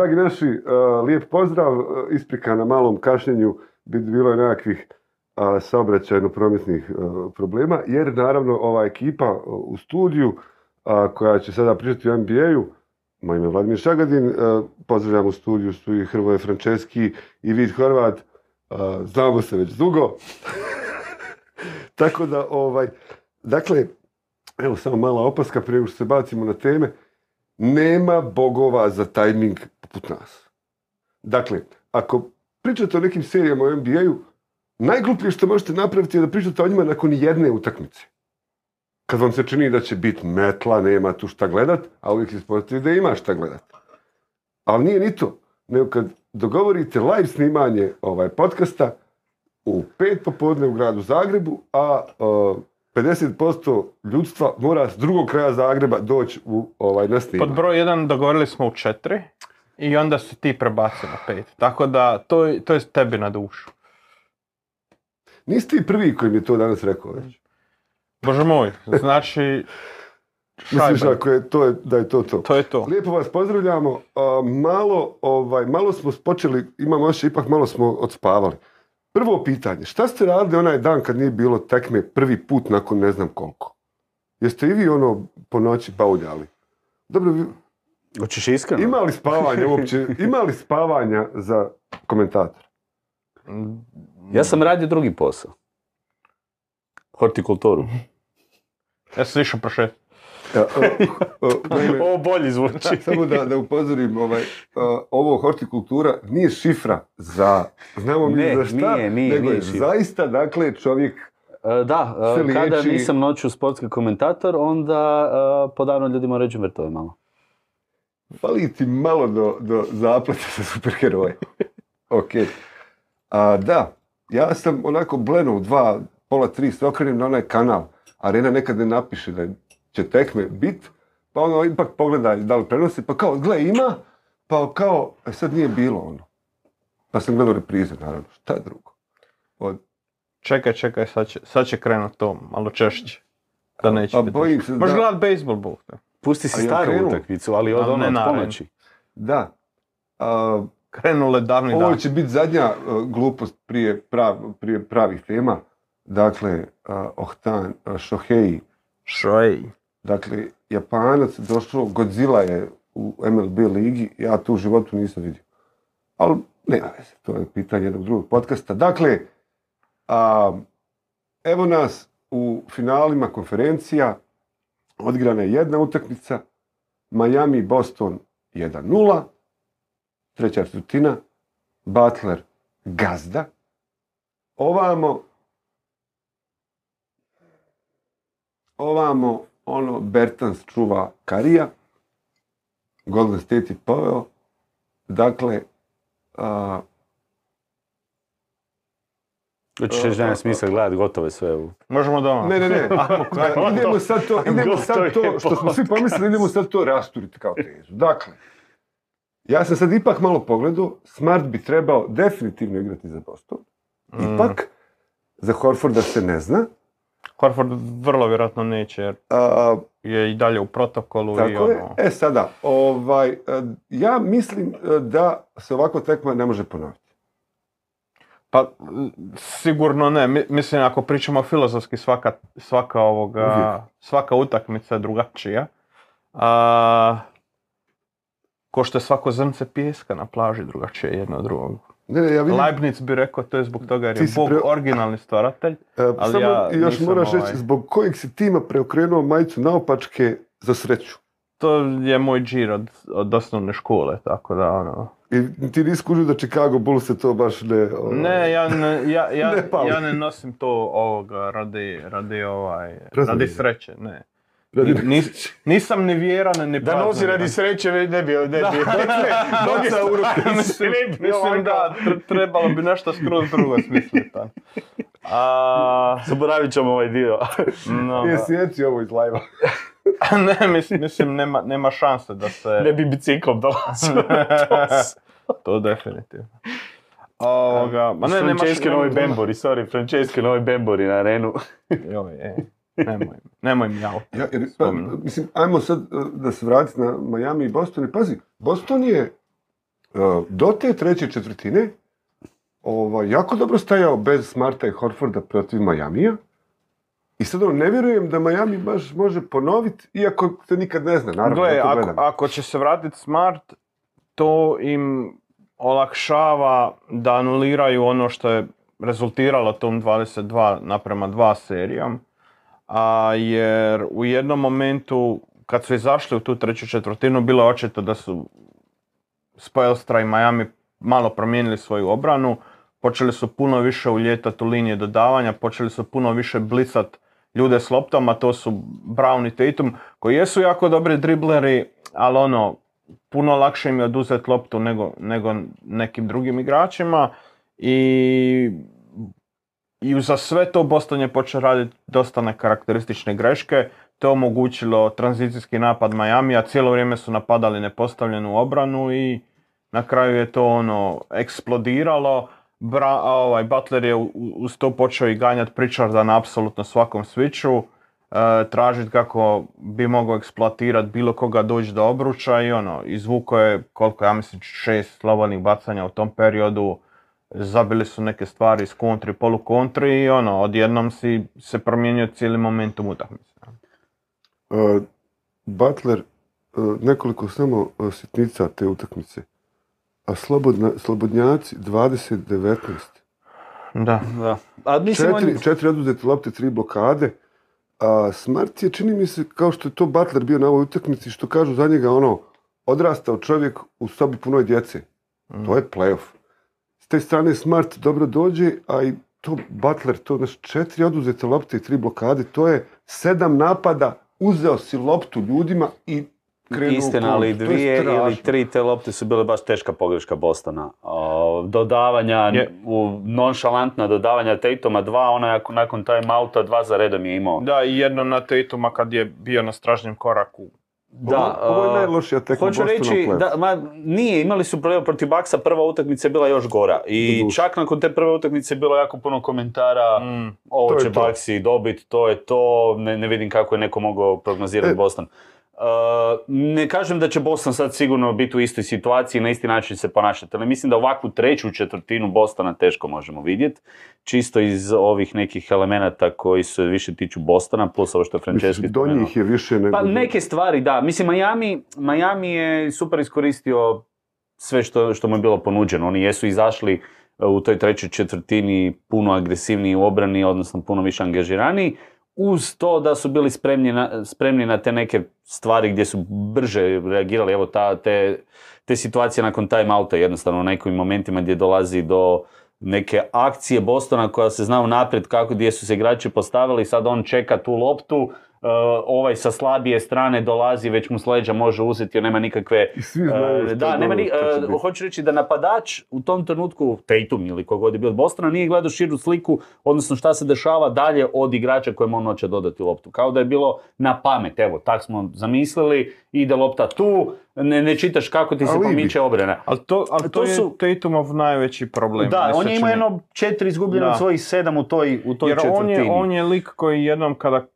dragi naši, uh, lijep pozdrav, uh, isprika na malom kašnjenju, bi bilo je nekakvih uh, saobraćajno-prometnih problema, jer naravno ova ekipa u studiju koja će sada pričati o NBA-u, moj ime je Vladimir Šagadin, pozdravljam u studiju, su i Hrvoje Frančeski i Vid Horvat, znamo se već dugo. Tako da, ovaj, dakle, evo samo mala opaska prije što se bacimo na teme, nema bogova za tajming poput nas. Dakle, ako pričate o nekim serijama o NBA-u, najgluplje što možete napraviti je da pričate o njima nakon jedne utakmice. Kad vam se čini da će biti metla, nema tu šta gledat, a uvijek se ispostavi da ima šta gledat. Ali nije ni to. Nego kad dogovorite live snimanje ovaj podcasta u pet popodne u gradu Zagrebu, a 50% ljudstva mora s drugog kraja Zagreba doći u ovaj na snimanje. Pod broj 1 dogovorili smo u 4 i onda se ti prebacio na 5. Tako da to, to je tebi na dušu. Nisi ti prvi koji mi je to danas rekao već. Bože moj, znači... Misliš ako je to, je, da je to to. to je to. Lijepo vas pozdravljamo. Malo, ovaj, malo smo počeli, imamo još ipak malo smo odspavali. Prvo pitanje, šta ste radili onaj dan kad nije bilo tekme prvi put nakon ne znam koliko? Jeste i vi ono po noći bauljali? Dobro, vi- Hoćeš iskreno? ima li spavanja uopće, ima li spavanja za komentator? Ja sam radio drugi posao. Hortikulturu. Ja sam išao prošet. Ja, naime, Ovo bolji zvuči. Samo da, da upozorim, ovaj, ovo hortikultura nije šifra za, znamo mi Ne, za šta, nije, nije, nego je šifra. zaista, dakle, čovjek, E, Da, Se e, kada liječi- nisam noću sportski komentator, onda e, po danu ljudima ređem vrtove malo. fali ti malo do, do zapleta sa superheroje. ok. A, da, ja sam onako bleno u dva, pola tri, se okrenem na onaj kanal. Arena nekad ne napiše da će tekme bit, pa ono ipak pogledaj da li prenosi, pa kao, gle, ima, pa kao, e, sad nije bilo ono. Pa sam gledao reprize, naravno, šta drugo. Od, Čekaj, čekaj, sad će, sad će krenut to, malo češće. Da neće a biti. bojim se Možeš da, gledat baseball bol. Pusti si ja staru krenuo. utakmicu, ali od ono od ponoći. da. A, Krenule davni Ovo dan. će biti zadnja uh, glupost prije, prav, prije pravih tema. Dakle, uh, Ohtan uh, Shohei, Šoj. Dakle, Japanac došao, Godzilla je u MLB ligi, ja to u životu nisam vidio. Ali veze, to je pitanje jednog drugog podcasta. Dakle, a, evo nas u finalima konferencija, odigrana je jedna utakmica, Miami, Boston 1-0, treća četvrtina, Butler gazda, ovamo ovamo ono Bertans čuva Karija, Golden State je poveo, dakle, a, Hoćeš reći da nema smisla gledati gotove sve u... Možemo doma. ne, ne, ne, idemo sad to, idemo sad to, što smo svi pomislili, idemo sad to rasturiti kao tezu. Dakle, ja sam sad ipak malo pogledao, Smart bi trebao definitivno igrati za Boston, Mm. ipak, za Horforda se ne zna, Horford vrlo vjerojatno neće jer a, je i dalje u protokolu i Tako je. ono... E sada, ovaj, e, ja mislim e, da se ovako tekma ne može ponoviti. Pa sigurno ne. Mi- mislim ako pričamo filozofski svaka, svaka ovoga, Uvijek. svaka utakmica je drugačija. A, ko što je svako zrnce pijeska na plaži drugačije jedno od drugog. Ne, ne, ja vidim, Leibniz bi rekao to je zbog toga jer je Bog pre- originalni stvaratelj. e, ali samo ja još moraš ovaj- reći zbog kojeg si tima preokrenuo majicu naopačke za sreću. To je moj džir od, od osnovne škole, tako da ono... I ti nisi kužio da Chicago Bulls se to baš ne... ovaj, Ne, ja ne, ja, ja, Ne ja ne nosim to ovoga radi, radi ovaj, radi sreće, ne. Nis- nisam ni vjeran, ni Da nosi radi sreće, ne bi... Ne bi. U ruke. mislim, mislim da tr- trebalo bi nešto skroz drugo smisliti. A, Zaboravit ćemo ovaj dio. no, Nije sjeci ovo iz live ne, mislim, mislim nema, nema šanse da se... Ne bi biciklom dolazio. To definitivno. Ovoga, ma ne. Francesco Novi Bembori, sorry, Francesco Novi Bembori na arenu. Joj, ej, nemoj, nemoj mi jao. Ja, jer, pa, mislim, ajmo sad e, da se vratiti na Miami i Boston. I pazi, Boston je do te treće četvrtine ovaj, jako dobro stajao bez Smarta i Horforda protiv Majamija. I sad ono, ne vjerujem da Miami baš može ponoviti, iako se nikad ne zna, naravno. Gle, ako će se vratiti Smart, to im olakšava da anuliraju ono što je rezultiralo tom 22 naprema 2 serijom. A, jer u jednom momentu, kad su izašli u tu treću četvrtinu, bilo je očito da su Spoelstra i Miami malo promijenili svoju obranu. Počeli su puno više uljetati u linije dodavanja, počeli su puno više blicat ljude s loptom, a to su Brown i Tatum, koji jesu jako dobri dribleri, ali ono, puno lakše im je oduzeti loptu nego, nego nekim drugim igračima. I, I za sve to Boston je počeo raditi dosta nekarakteristične greške. To je omogućilo tranzicijski napad Miami, cijelo vrijeme su napadali nepostavljenu obranu i na kraju je to ono eksplodiralo. Bra, a ovaj, Butler je uz to počeo i ganjati Pritcharda na apsolutno svakom switchu, e, tražiti kako bi mogao eksploatirati bilo koga doći do obruča i ono, izvuko je koliko, ja mislim, šest slobodnih bacanja u tom periodu, zabili su neke stvari iz kontri, polu kontri i ono, odjednom si se promijenio cijeli momentum utakmice. Uh, Butler, uh, nekoliko samo uh, sitnica te utakmice. A slobodna, slobodnjaci 20-19. Da. Da. A mislim, on- Četiri, četiri oduzete lopte, tri blokade. A Smart je, čini mi se, kao što je to Butler bio na ovoj utakmici, što kažu za njega, ono, odrastao čovjek u sobi punoj djece. To je playoff. Te strane Smart dobro dođe, a i to Butler, to znaš, četiri oduzete lopte i tri blokade, to je sedam napada, uzeo si loptu ljudima i krenuo u Istina, ali dvije ili tri te lopte su bile baš teška pogreška Bostona. Dodavanja, Je. u nonšalantna dodavanja Tatuma dva, ona je nakon time outa dva za redom je imao. Da, i jedno na Tatuma kad je bio na stražnjem koraku. Da, ovo, ovo je najlošija tekma Hoću reći, playoffu. da, ma, nije, imali su problem protiv Baksa, prva utakmica je bila još gora. I čak nakon te prve utakmice je bilo jako puno komentara, Mm. ovo će to. Baxi dobit, to je to, ne, ne vidim kako je neko mogao prognozirati E. Boston. Uh, ne kažem da će Boston sad sigurno biti u istoj situaciji i na isti način se ponašati, ali mislim da ovakvu treću četvrtinu Bostona teško možemo vidjeti. Čisto iz ovih nekih elemenata koji se više tiču Bostona, plus ovo što je Franceschi Mislim, do njih je više nego... Pa neke stvari, da. Mislim, Miami, Miami je super iskoristio sve što, što mu je bilo ponuđeno. Oni jesu izašli e, u toj trećoj četvrtini puno agresivniji u obrani, odnosno puno više angažiraniji, uz to da su bili spremni na, spremni na te neke stvari gdje su brže reagirali. Evo ta, te, te situacije nakon time outa jednostavno u nekim momentima gdje dolazi do neke akcije Bostona koja se zna unaprijed kako gdje su se igrači postavili, sad on čeka tu loptu, ovaj sa slabije strane dolazi, već mu s leđa može uzeti, jer nema nikakve... Svi znaju e, što da, nema ni, e, biti. hoću reći da napadač u tom trenutku, Tatum ili kogod je bio od Bostona, nije gledao širu sliku, odnosno šta se dešava dalje od igrača kojem on hoće dodati loptu. Kao da je bilo na pamet, evo, tak smo zamislili, ide lopta tu, ne, ne čitaš kako ti se Alibi. pomiče obrana. Ali to, ali to, To je su- Tatumov najveći problem. Da, on je imao jedno četiri izgubljeno od svojih sedam u toj, u toj Jer on je, on je lik koji jednom kada,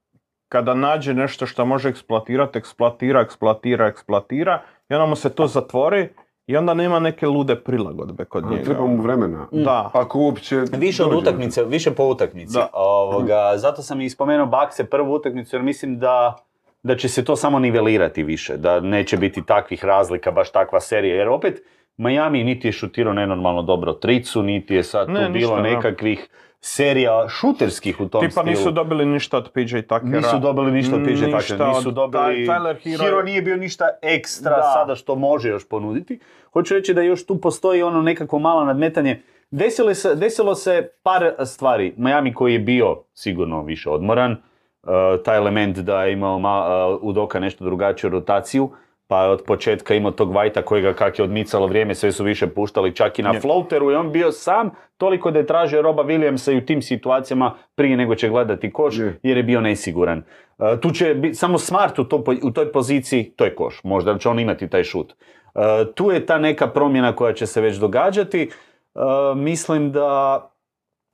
kada nađe nešto što može eksploatirati, eksploatira, eksploatira, eksploatira i onda mu se to zatvori i onda nema neke lude prilagodbe kod njega. Treba mu vremena. Da. Ako uopće... Više od utakmice, više po utakmici. Da. Ovoga, zato sam i spomenuo Bakse prvu utakmicu jer mislim da, da će se to samo nivelirati više, da neće biti takvih razlika, baš takva serija. Jer opet Miami niti je šutirao nenormalno dobro tricu, niti je sad Ne, tu bilo ništa, nekakvih serija šuterskih u tom Tipa stilu. nisu dobili ništa od PJ Tuckera. Nisu dobili ništa od PJ Ništa Tuckera, nisu od dobili... Ty- Tyler Hero. Hero nije bio ništa ekstra Da. sada što može još ponuditi. Hoću reći da još tu postoji ono nekakvo malo nadmetanje. Desilo se, desilo se par stvari. Miami koji je bio sigurno više odmoran, uh, taj element da je imao ma, uh, Udoka nešto drugačiju rotaciju, pa je od početka imao tog Vajta kojega kak je odmicalo vrijeme, sve su više puštali čak i na floateru i on bio sam toliko da je tražio Roba Williamsa i u tim situacijama prije nego će gledati koš Je. jer je bio nesiguran. Uh, tu će biti samo Smart u, to, u toj poziciji, to je koš, možda će on imati taj šut. Uh, tu je ta neka promjena koja će se već događati. Uh, mislim da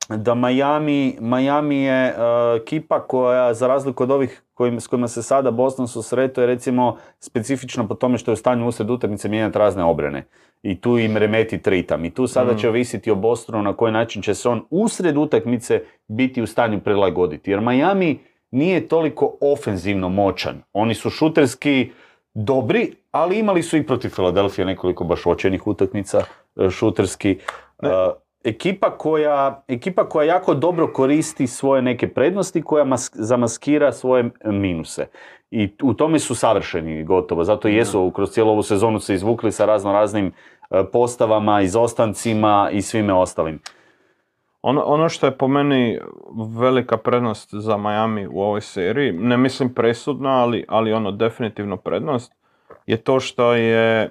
da Miami, Miami je ekipa koja, za razliku od ovih kojim, s kojima se sada Boston susreto je recimo specifično po tome što je u stanju usred utakmice mijenjati razne obrane. I tu im remeti tritam. I tu sada će ovisiti o Bostonu na koji način će se on usred utakmice biti u stanju prilagoditi. Jer Miami nije toliko ofenzivno moćan. Oni su šuterski dobri, ali imali su i protiv Filadelfije nekoliko baš očajnih utakmica e, šuterski. E, ekipa, koja, ekipa koja jako dobro koristi svoje neke prednosti, koja mas- zamaskira svoje minuse. I u tome su savršeni gotovo, zato i jesu kroz cijelu ovu sezonu se izvukli sa razno raznim e, postavama, izostancima i svime ostalim. Ono, ono što je po meni velika prednost za Miami u ovoj seriji, ne mislim presudna, ali, ali ono definitivno prednost, je to što je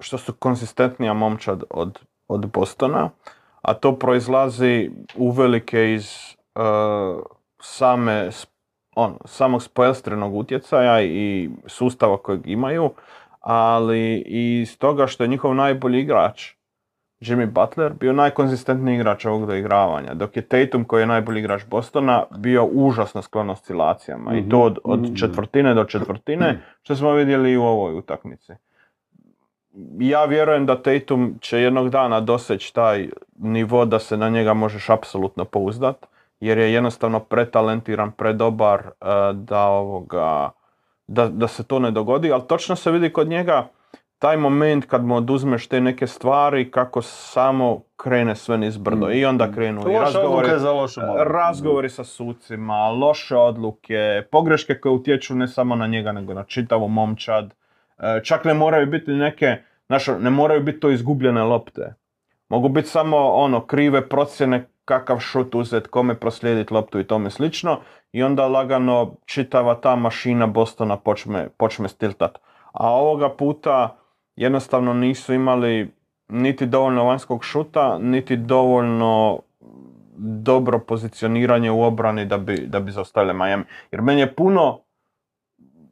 što su konsistentnija momčad od, od Bostona, a to proizlazi uvelike iz uh, same, ono, samog spojelstvenog utjecaja i sustava kojeg imaju, ali i iz toga što je njihov najbolji igrač, Jimmy Butler, bio najkonzistentniji igrač ovog doigravanja, dok je Tatum, koji je najbolji igrač Bostona, bio užasno sklon oscilacijama. I to od, od četvrtine do četvrtine, što smo vidjeli i u ovoj utakmici. Ja vjerujem da Tatum će jednog dana doseći taj nivo da se na njega možeš apsolutno pouzdat, jer je jednostavno pretalentiran, predobar eh, da ovoga da, da se to ne dogodi, ali točno se vidi kod njega taj moment kad mu oduzmeš te neke stvari, kako samo krene sve nizbrdo. I onda krenu i razgovori, za lošu razgovori sa sucima, loše odluke, pogreške koje utječu ne samo na njega, nego na čitavu momčad. E, Čak ne moraju biti neke, znaš, ne moraju biti to izgubljene lopte. Mogu biti samo ono krive procjene kakav šut uzet, kome proslijediti loptu i tome slično. I onda lagano čitava ta mašina Bostona počne, počne stiltat. A ovoga puta jednostavno nisu imali niti dovoljno vanjskog šuta, niti dovoljno dobro pozicioniranje u obrani da bi, da bi zaustavili Miami. Jer meni je puno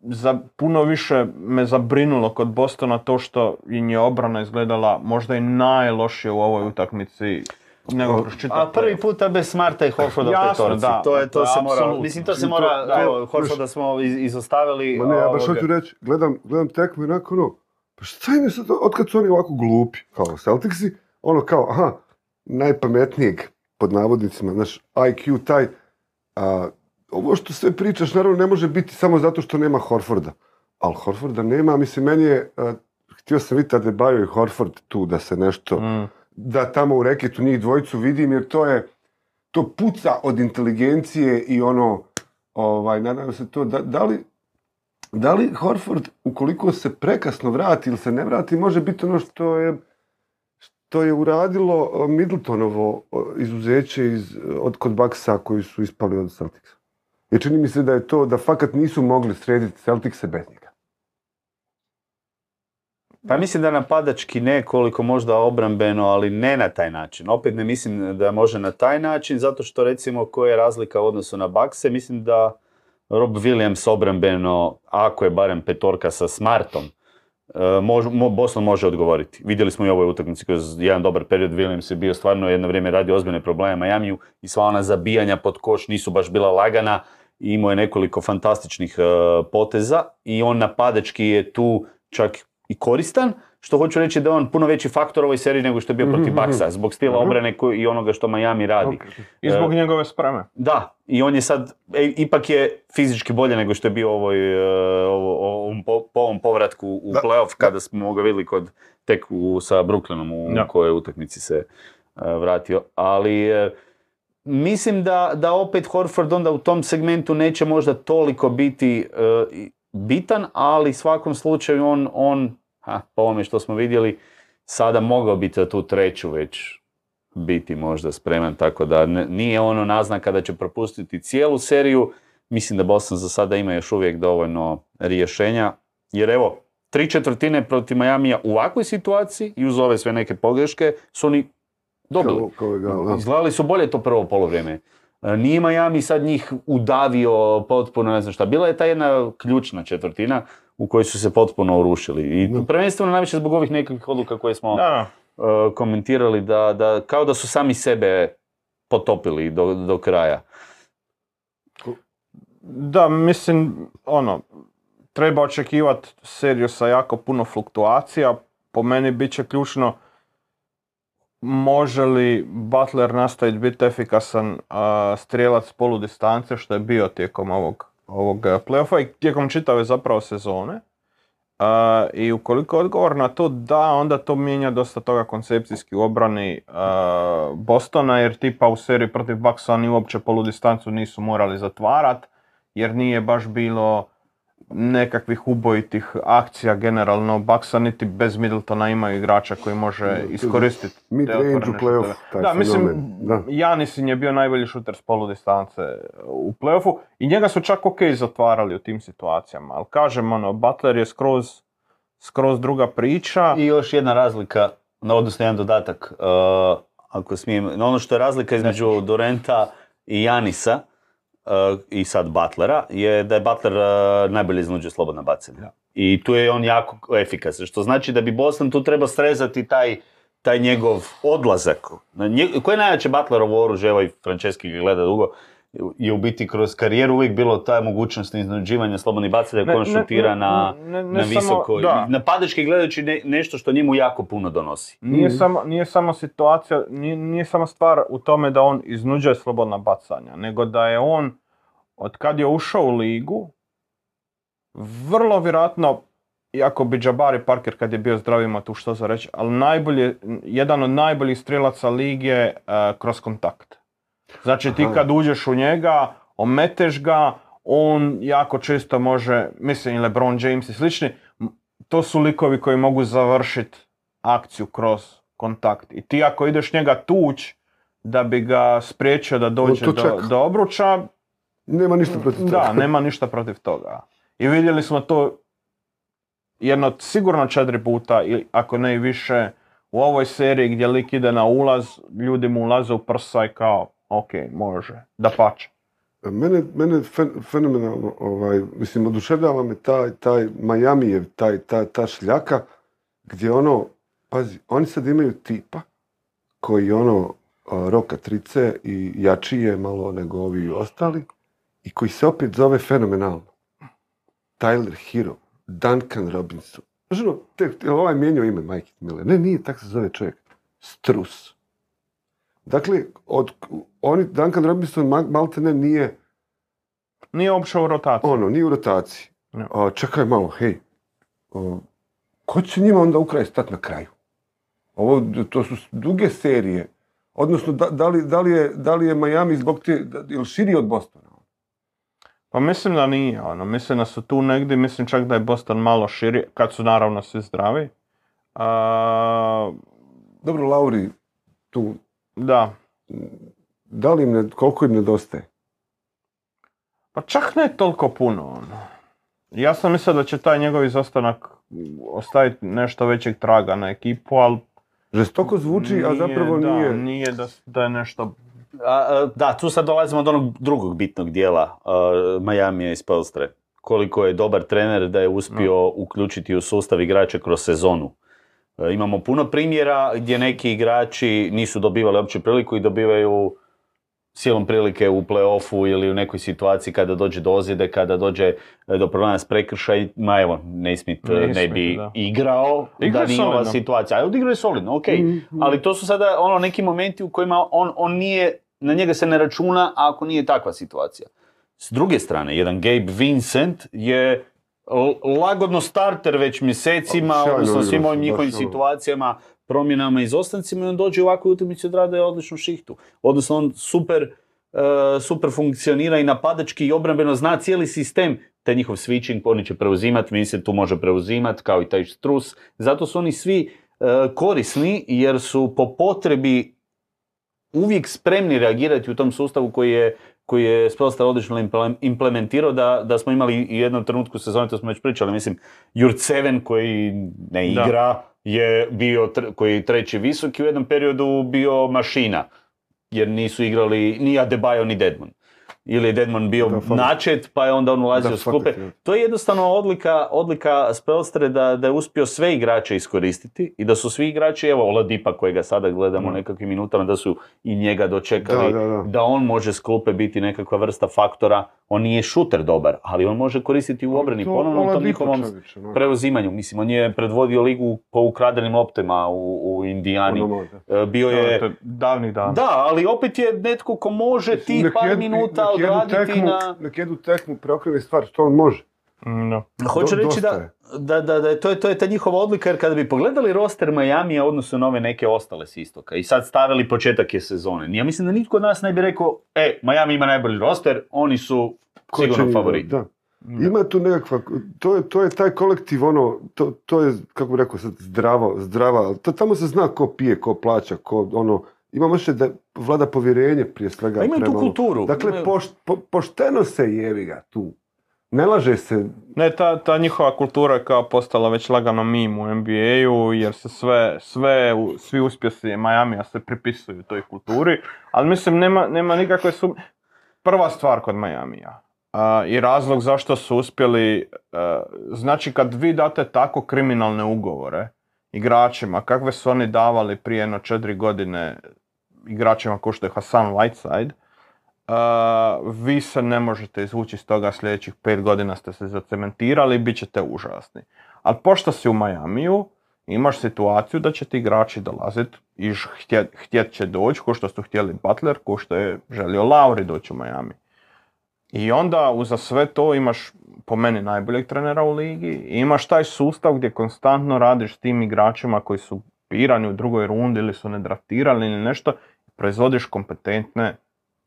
za, puno više me zabrinulo kod Bostona to što im je obrana izgledala možda i najlošije u ovoj utakmici nego A prvi puta bez Smarta i Horforda u toj da, To, je, to se mora, mislim to se mora, to- evo, da, Horforda smo iz- izostavili. Ma ne, ja baš hoću reći, gledam, gledam tekmu i onako ono, pa šta im je sad, otkad su oni ovako glupi, kao Celticsi, ono kao, aha, najpametnijeg, pod navodnicima, znaš, IQ taj, a, ovo što sve pričaš, naravno, ne može biti samo zato što nema Horforda. Ali Horforda nema, mislim, meni je, a, htio sam vidjeti Adebayo i Horford tu da se nešto, Mm. da tamo u reketu njih dvojicu vidim, jer to je, to puca od inteligencije i ono, ovaj, nadam se to, da, da li, da li Horford, ukoliko se prekasno vrati ili se ne vrati, može biti ono što je, što je uradilo o, Middletonovo o, izuzeće iz, od kod Bucksa koji su ispali od Celticsa. Jer čini mi se da je to, da fakat nisu mogli srediti Celticse bez njega. Pa mislim da napadački ne koliko možda obrambeno, ali ne na taj način. Opet ne mislim da može na taj način, zato što recimo koja je razlika u odnosu na Bakse, mislim da Rob Williams obrambeno, ako je barem petorka sa Smartom, e, Boston može odgovoriti. Vidjeli smo i ovoj utakmici kroz jedan dobar period, Williams je bio stvarno jedno vrijeme radio ozbiljne probleme Majamiju i sva ona zabijanja pod koš nisu baš bila lagana i imao je nekoliko fantastičnih e, poteza i on napadački je tu čak i koristan, što hoću reći da je on puno veći faktor u ovoj seriji nego što je bio protiv Mhm, mhm. Baksa, zbog stila Mhm. obrane koji- i onoga što Miami radi. I zbog njegove spreme. Da, i on je sad, e, ipak je fizički bolje nego što je bio ovoj, e, ovo- ovom, po, po ovom povratku u Da, playoff kada smo ga vidjeli kod, tek u, sa Brooklynom u kojoj utakmici se e, vratio. Ali e, mislim da, da opet Horford onda u tom segmentu neće možda toliko biti e, bitan, ali svakom slučaju on, on ha, po ovome što smo vidjeli, sada mogao biti tu treću već biti možda spreman, tako da ne- nije ono naznaka da će propustiti cijelu seriju. Mislim da Boston za sada ima još uvijek dovoljno rješenja, jer evo, tri četvrtine protiv Majamija u ovakvoj situaciji i uz ove sve neke pogreške su oni dobili. Kao, kao. Izgledali su bolje to prvo polovrijeme. E, Nije Miami sad njih udavio potpuno, ne znam šta. Bila je ta jedna ključna četvrtina u kojoj su se potpuno urušili. I prvenstveno najviše zbog ovih nekakvih odluka koje smo Da, e, komentirali, da, da kao da su sami sebe potopili do, do kraja. Da, mislim, ono, treba očekivati seriju sa jako puno fluktuacija. Po meni bit će ključno može li Butler nastaviti biti efikasan a, strijelac polu distance što je bio tijekom ovog, ovog e, playoffa i tijekom čitave zapravo sezone. A, I ukoliko je odgovor na to da, onda to mijenja dosta toga koncepcijski u obrani a, Bostona, jer tipa u seriji protiv Bucksa oni uopće polu distancu nisu morali zatvarat, jer nije baš bilo nekakvih ubojitih akcija generalno Bucksa, niti bez Middletona imaju igrača koji može iskoristiti Mid te range u otvorene playoff, taj Da, mislim, da. Janisin je bio najbolji šuter s polu distance u playoffu i njega su čak ok zatvarali u tim situacijama, ali kažem, ono, Butler je skroz, skroz druga priča. I još jedna razlika, no, odnosno jedan dodatak, uh, ako smijem, no, ono što je razlika između Durenta i Janisa uh, i sad Butlera, je da je Butler uh, najbolje iznuđuje slobodna bacanja. I tu je on jako efikasan, što znači da bi Boston tu treba srezati taj, taj njegov odlazak. Koje je najjače Butlerovo oružje, evo i Franceski ga gleda dugo, je u biti kroz karijeru uvijek bilo ta mogućnost iznuđivanja slobodnih bacanja Ne, koje on šutira ne, na, ne, ne na samo- visoko. da. Napadački gledajući ne- nešto što njemu jako puno donosi. Nije, samo, nije samo situacija, nije, nije samo stvar u tome da on iznuđuje slobodna bacanja, nego da je on, od kad je ušao u ligu, vrlo vjerojatno, iako bi Jabari Parker kad je bio zdrav ima tu što za reći, ali najbolje, jedan od najboljih strelaca lige eh, kroz kontakt. Znači ti kad uđeš u njega, ometeš ga, on jako često može, mislim i LeBron James i slični, to su likovi koji mogu završiti akciju kroz kontakt. I ti ako ideš njega tuć da bi ga spriječio da dođe to do, do obruča, Nema ništa protiv toga. da, nema ništa protiv toga. I vidjeli smo to jedno sigurno četiri puta, ili ako ne i više, u ovoj seriji gdje lik ide na ulaz, ljudi mu ulaze u prsa i kao, ok, može, da pače. Mene, mene fen- fenomenalno, ovaj, mislim, oduševljava me taj, taj Miamijev, taj, ta, ta šljaka, gdje ono, pazi, oni sad imaju tipa, koji ono, roka trice i jači je malo nego ovi ostali, i koji se opet zove fenomenalno. Tyler Hero, Duncan Robinson. Znaš ono, ovaj mijenjao ime, ti mile? Ne, nije, tak se zove čovjek. Strus. Dakle, od, oni, Duncan Robinson ma- malte ne nije, Nije uopće u rotaciji. ono, nije u rotaciji. Ne. A, čekaj malo, hej, o, ko će njima onda u kraj stati na kraju? Ovo, to su duge serije. Odnosno, da, da, li, da, li je, da li je Miami zbog te, da, ili širi od Bostona? Pa mislim da nije, ono, mislim da su tu negdje, mislim čak da je Boston malo širi, kad su naravno svi zdravi. A, Dobro, Lauri, tu, da, da li im ne, koliko im nedostaje? pa čak ne toliko puno, ono. Ja sam mislio da će taj njegov izostanak ostaviti nešto većeg traga na ekipu, ali Žestoko zvuči, a zapravo da, nije. nije da, da je nešto... A, a, da, tu sad dolazimo do onog drugog bitnog dijela uh, Miami iz Spelstre. Koliko je dobar trener da je uspio uključiti u sustav igrače kroz sezonu. E, imamo puno primjera gdje neki igrači nisu dobivali uopće priliku i dobivaju silom prilike u play-offu ili u nekoj situaciji kada dođe do ozljede, kada dođe e, do problema s prekršajima, evo, Naismith e, ne Naismith, bi da. igrao Igra da nije ova solidno. situacija. A odigrao je solidno, ok. Ali to su sada ono neki momenti u kojima on, on nije, na njega se ne računa ako nije takva situacija. S druge strane, jedan Gabe Vincent je lagodno starter već mjesecima, odnosno svim ovim se, njihovim ono. situacijama, promjenama i izostancima i on dođe u ovakvu utakmicu i odrade odličnu šihtu. Odnosno on super, e, super funkcionira i napadački i obrambeno zna cijeli sistem, taj njihov switching, oni će preuzimati, Vincent tu može preuzimati, kao i taj strus. Zato su oni svi e, korisni jer su po potrebi uvijek spremni reagirati u tom sustavu koji je koji je Spelstar odlično imple- implementirao da, da smo imali i u jednom trenutku sezone, to smo već pričali, mislim, Jurceven koji ne Da. igra je bio, tr- koji je treći visoki u jednom periodu bio mašina, jer nisu igrali ni Adebayo ni Dedmon. Ili je Dedmon bio načet, pa je onda on ulazio Da, s klupe. fakat, ja. To je jednostavno odlika, odlika Spelstre da, da je uspio sve igrače iskoristiti i da su svi igrači, evo Oladipa kojega sada gledamo Mm. nekakvim minutama, da su i njega dočekali, Da, da, da. da on može s klupe biti nekakva vrsta faktora On nije šuter dobar, ali on može koristiti u obrani To ponovno u tom njihovom preuzimanju. Mislim, on je predvodio ligu po ukradenim loptima u, u Indijani. E, Bio Da, je... davnih dana. Da, ali opet je netko ko može ti Nek par minuta odraditi tekmu- na... Nek jednu tekmu preokrene stvar, što on može. Mm, da. Hoću Do- reći da, da, da, da je to, je, to je ta njihova odlika, jer kada bi pogledali roster Majamija u odnosu na ove neke ostale s istoka i sad stavili početak je sezone, ja mislim da nitko od nas ne bi rekao, e, Miami ima najbolji roster, oni su Ko sigurno favoriti. Da. Ima tu nekakva, to je, to je taj kolektiv, ono, to, to je, kako bi rekao sad, zdravo, zdrava, to, tamo se zna ko pije, ko plaća, ko, ono, imamo još da vlada povjerenje prije svega. Pa imaju tu prema, kulturu. Dakle, Imaju- poš- po- pošteno se jevi ga tu. Ne laže se, Ne, ta, ta njihova kultura je kao postala već lagano mim u NBA-u, jer se sve, sve, svi uspjesi Majamija se pripisuju toj kulturi, ali mislim nema, nema nikakve sumnje. Prva stvar kod Majamija a, i razlog zašto su uspjeli, znači kad vi date tako kriminalne ugovore igračima, kakve su oni davali prije jedno četiri godine igračima kao što je Hassan Whiteside, Uh, vi se ne možete izvući iz toga sljedećih pet godina ste se zacementirali bit ćete užasni. Ali pošto si u Majamiju, imaš situaciju da će ti igrači dolaziti i htjet, htjet će doći, ko što su htjeli Butler, ko što je želio Lauri doći u Miami. I onda uza sve to imaš po meni najboljeg trenera u ligi i imaš taj sustav gdje konstantno radiš s tim igračima koji su birani u drugoj rundi ili su nedraftirali ili nešto, proizvodiš kompetentne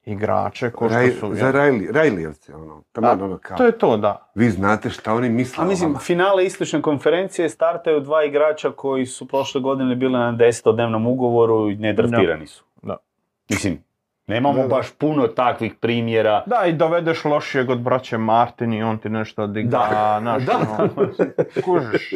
igrače ko što su... za Rajli, Rajlijevce, ono, taman ono kao, To je to, da. vi znate šta oni misle A mislim, vama. finale istočne konferencije startaju dva igrača koji su prošle godine bili na desetodnevnom ugovoru i nedraftirani su. Da. Mislim, nemamo Da, da. baš puno takvih primjera. Da, i dovedeš lošijeg od braće Martin i on ti nešto odigra, Da. znaš, Da. ono, kužiš.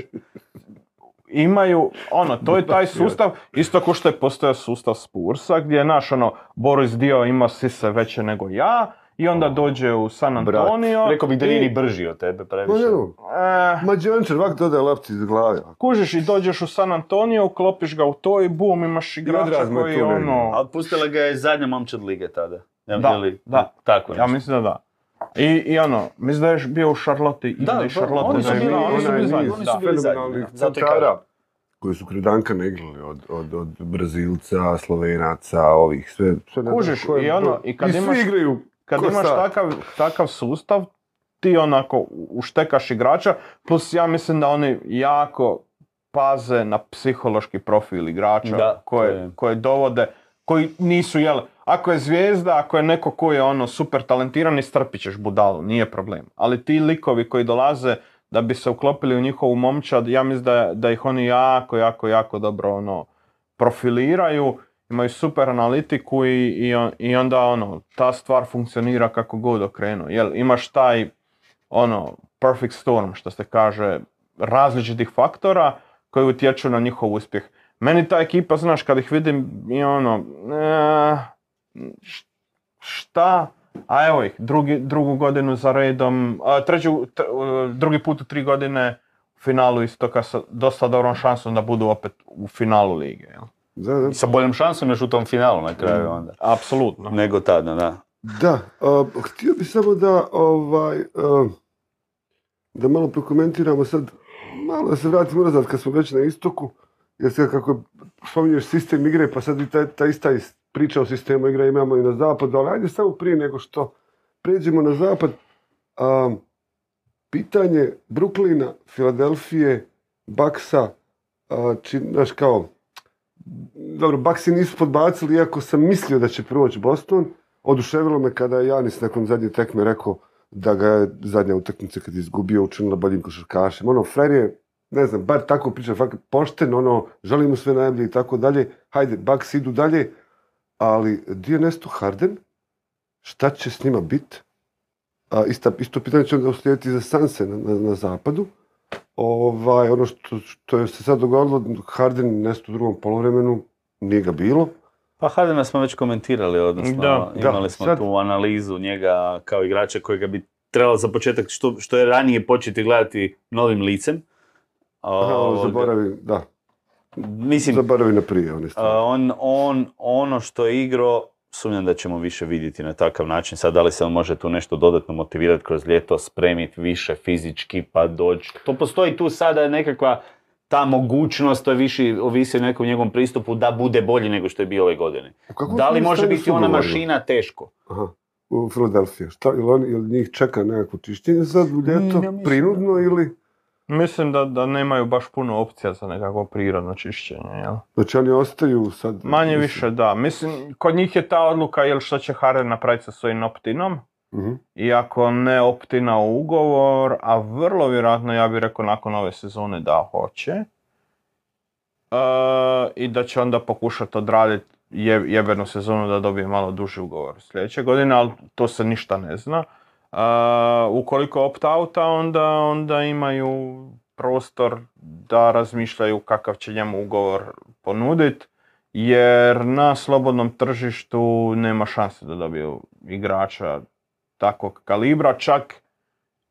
Imaju, ono, to je taj sustav, isto kao što je postojao sustav Spursa, gdje je naš, ono, Boris Dio ima sise veće nego ja, i onda dođe u San Brat. Antonio. Rekao bih da nije i, ni brži od tebe Ma previše. no, eh, Mađančar vak dodaje lopti iz glave. kužiš i dođeš u San Antonio, uklopiš ga u to i bum, imaš igrača je koji ono... Ali pustila ga je zadnja momčad lige tada. Ja, Da, ili- da. Tako Ja mislim da da. I, i ono, mislim da je bio u Charlotte i Da, da, i oni su bili- oni su bili oni da. su bili zadnji, fenomenalnih da. Zato i centara koji su kredanka ne igrali od, od, od Brazilca, Slovenaca, ovih, sve, sve Kužiš, i ono, i kad svi imaš- igraju Kad imaš takav, takav sustav, ti onako uštekaš igrača, plus ja mislim da oni jako paze na psihološki profil igrača Da, koje, je. koje dovode, koji nisu, jel, ako je zvijezda, ako je neko ko je ono super talentiran, istrpit ćeš budalu, nije problem. Ali ti likovi koji dolaze da bi se uklopili u njihovu momčad, ja mislim da, da ih oni jako, jako, jako dobro ono, profiliraju, imaju super analitiku i, i, i onda ono, ta stvar funkcionira kako god okrenu. Jel, imaš taj ono, perfect storm, što se kaže, različitih faktora koji utječu na njihov uspjeh. Meni ta ekipa, znaš, kad ih vidim, i ono, eh, šta? A evo ih, drugi, drugu godinu za redom, a, treću, t- uh, drugi put u tri godine u finalu istoka sa dosta dobrom šansom da budu opet u finalu lige. Jel? Da, da. I sa boljom šansom još u tom finalu na kraju onda. Apsolutno. Nego tada, da. Da, a, htio bih samo da, ovaj, a, da malo prokomentiramo sad, malo da se vratimo unazad kad smo već na istoku, jer sad kako spominješ sistem igre, pa sad i ta, ta ista is- priča o sistemu igre imamo i na zapadu, ali ajde samo prije nego što pređemo na zapad, a, pitanje Brooklyna, Filadelfije, Baksa, a, či, znaš kao, dobro, Baksi nisu podbacili, iako sam mislio da će proći Boston, Oduševilo me kada je Janis nakon zadnje tekme rekao da ga je zadnja utakmica kad je izgubio učinila boljim košarkašem. Ono, Frer je, ne znam, bar tako priča, fakat pošten, ono, želim mu sve najbolje i tako dalje. Hajde, Bucks idu dalje, ali di je nesto Harden? Šta će s njima bit? A, ista, isto pitanje će onda uslijediti za Sanse na, na, na zapadu. Ovaj, ono što, što je se sad dogodilo, Harden nesto u drugom polovremenu, nije ga bilo. Pa Hardena smo već komentirali, odnosno Da, da, imali smo sad- tu analizu njega kao igrača kojega bi trebalo za početak što, što je ranije početi gledati novim licem. Aha, Ovoga, zaboravi, da, Mislim, zaboravi na prije one on, on, ono što je igrao sumnjam da ćemo više vidjeti na takav način. Sad, da li se on može tu nešto dodatno motivirati kroz ljeto, spremiti više fizički pa doći. To postoji tu sada nekakva ta mogućnost, to je više ovisi o nekom njegovom pristupu da bude bolji nego što je bio ove godine. Da li može biti ona mašina teško? Aha, u Filadelfiji. Šta, ili, oni, ili njih čeka nekako čišćenje sad u ljeto, prinudno ili... Mislim da, da nemaju baš puno opcija za nekakvo prirodno čišćenje, jel? Znači oni ostaju sad... Manje mislim- više da. Mislim, kod njih je ta odluka jel što će Harden napraviti sa svojim optinom. Mhm. I ako ne optina u ugovor, a vrlo vjerojatno ja bih rekao nakon ove sezone da hoće. E, I da će onda pokušati odraditi je, jebenu sezonu da dobije malo duži ugovor sljedeće godine, ali to se ništa ne zna. E, ukoliko opt-outa, onda, onda imaju prostor da razmišljaju kakav će njemu ugovor ponuditi, jer na slobodnom tržištu nema šanse da dobiju igrača takvog kalibra, čak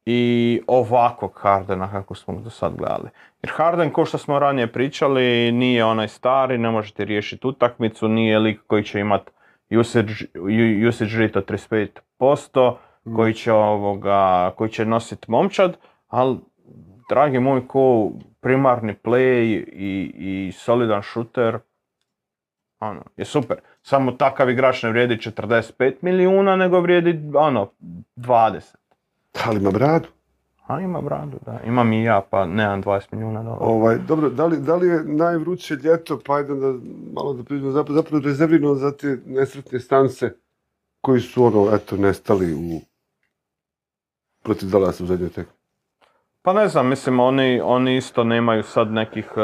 i ovakvog Hardena kako smo do sad gledali. Jer Harden, ko što smo ranije pričali, nije onaj stari, ne možete riješiti utakmicu, nije lik koji će imati usage, usage rate od 35%, koji će, ovoga, koji će nositi momčad, ali dragi moj, ko primarni play i, i solidan shooter, ono, je super. Samo takav igrač ne vrijedi 45 milijuna, nego vrijedi, ono, 20. Ali ima bradu. A ima bradu, da. Imam i ja, pa nemam 20 milijuna dolara. Ovaj, dobro, da li, da li je najvruće ljeto, pa ajde da malo da priđemo, zapravo, zapravo rezervirano za te nesretne stance koji su ono, eto, nestali u protiv Dallasa u zadnjoj tekmi. Pa ne znam, mislim, oni, oni isto nemaju sad nekih, e,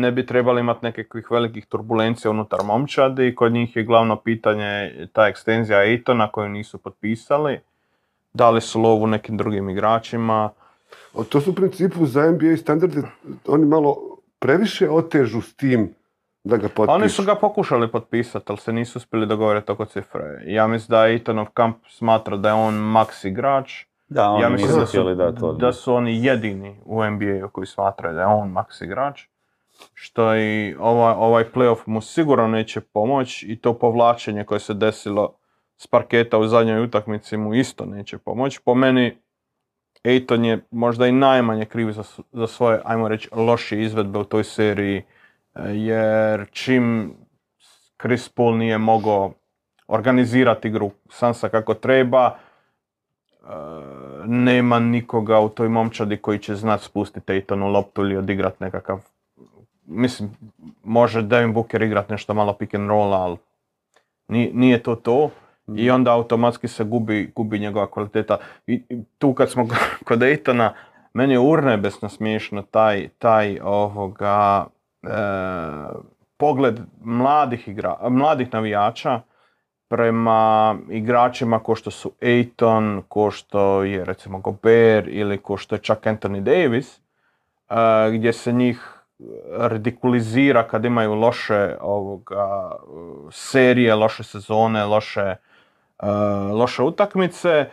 ne bi trebali imati nekakvih velikih turbulencija unutar momčadi. Kod njih je glavno pitanje ta ekstenzija Ejtona koju nisu potpisali. Dali su lovu nekim drugim igračima. O, to su u principu za NBA standarde, oni malo previše otežu s tim da ga potpišu. Oni su ga pokušali potpisati, ali se nisu uspjeli dogovoriti oko cifre. Ja mislim da Ejtonov kamp smatra da je on max igrač. Da, oni ja mislim nisu da htjeli su, dati odmah. da su oni jedini u NBA-u koji smatraju da je on max igrač. Što i ovaj, ovaj playoff mu sigurno neće pomoći i to povlačenje koje se desilo s parketa u zadnjoj utakmici mu isto neće pomoći. Po meni Ejton je možda i najmanje kriv za, za svoje, ajmo reći, loše izvedbe u toj seriji, jer čim Chris Paul nije mogao organizirati igru Sansa kako treba, e, nema nikoga u toj momčadi koji će znat spustiti Ejtonu loptu ili odigrat nekakav mislim, može Devin Booker igrat nešto malo pick and roll, ali nije, nije to to. I onda automatski se gubi, gubi njegova kvaliteta. I, i tu kad smo kod Ejtona, meni je urnebesno smiješno taj, taj ovoga, pogled mladih, igra, mladih navijača prema igračima ko što su Ejton, ko što je recimo Gobert ili ko što je čak Anthony Davis, e, gdje se njih ridikulizira kad imaju loše ovoga, serije, loše sezone, loše, e, loše utakmice, e,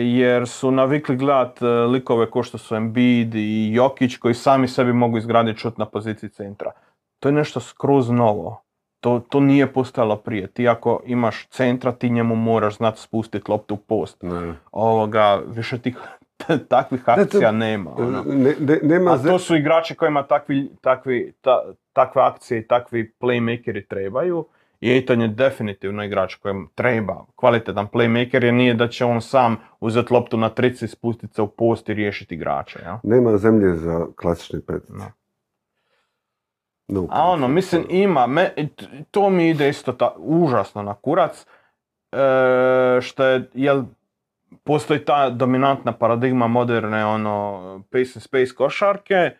jer su navikli gledat e, likove ko što su Embiid i Jokić koji sami sebi mogu izgraditi šut na poziciji centra. To je nešto skroz novo. To, to nije postojalo prije. Ti ako imaš centra, ti njemu moraš znati spustiti loptu u post. Ne. Ovoga, više tih takvih Ne, to- akcija nema. ono. Ne, ne- nema A to su igrači kojima takvi, takvi, ta- takve akcije i takvi playmakeri trebaju. I Ejton je definitivno igrač kojem treba kvalitetan playmaker jer nije da će on sam uzeti loptu na trici, spustiti se u post i riješiti igrače. Ja? nema zemlje za klasične petice. No. No A ono, mislim, ima, me, to mi ide isto ta, užasno na kurac, e, što je, jel, postoji ta dominantna paradigma moderne, ono, pace and space košarke,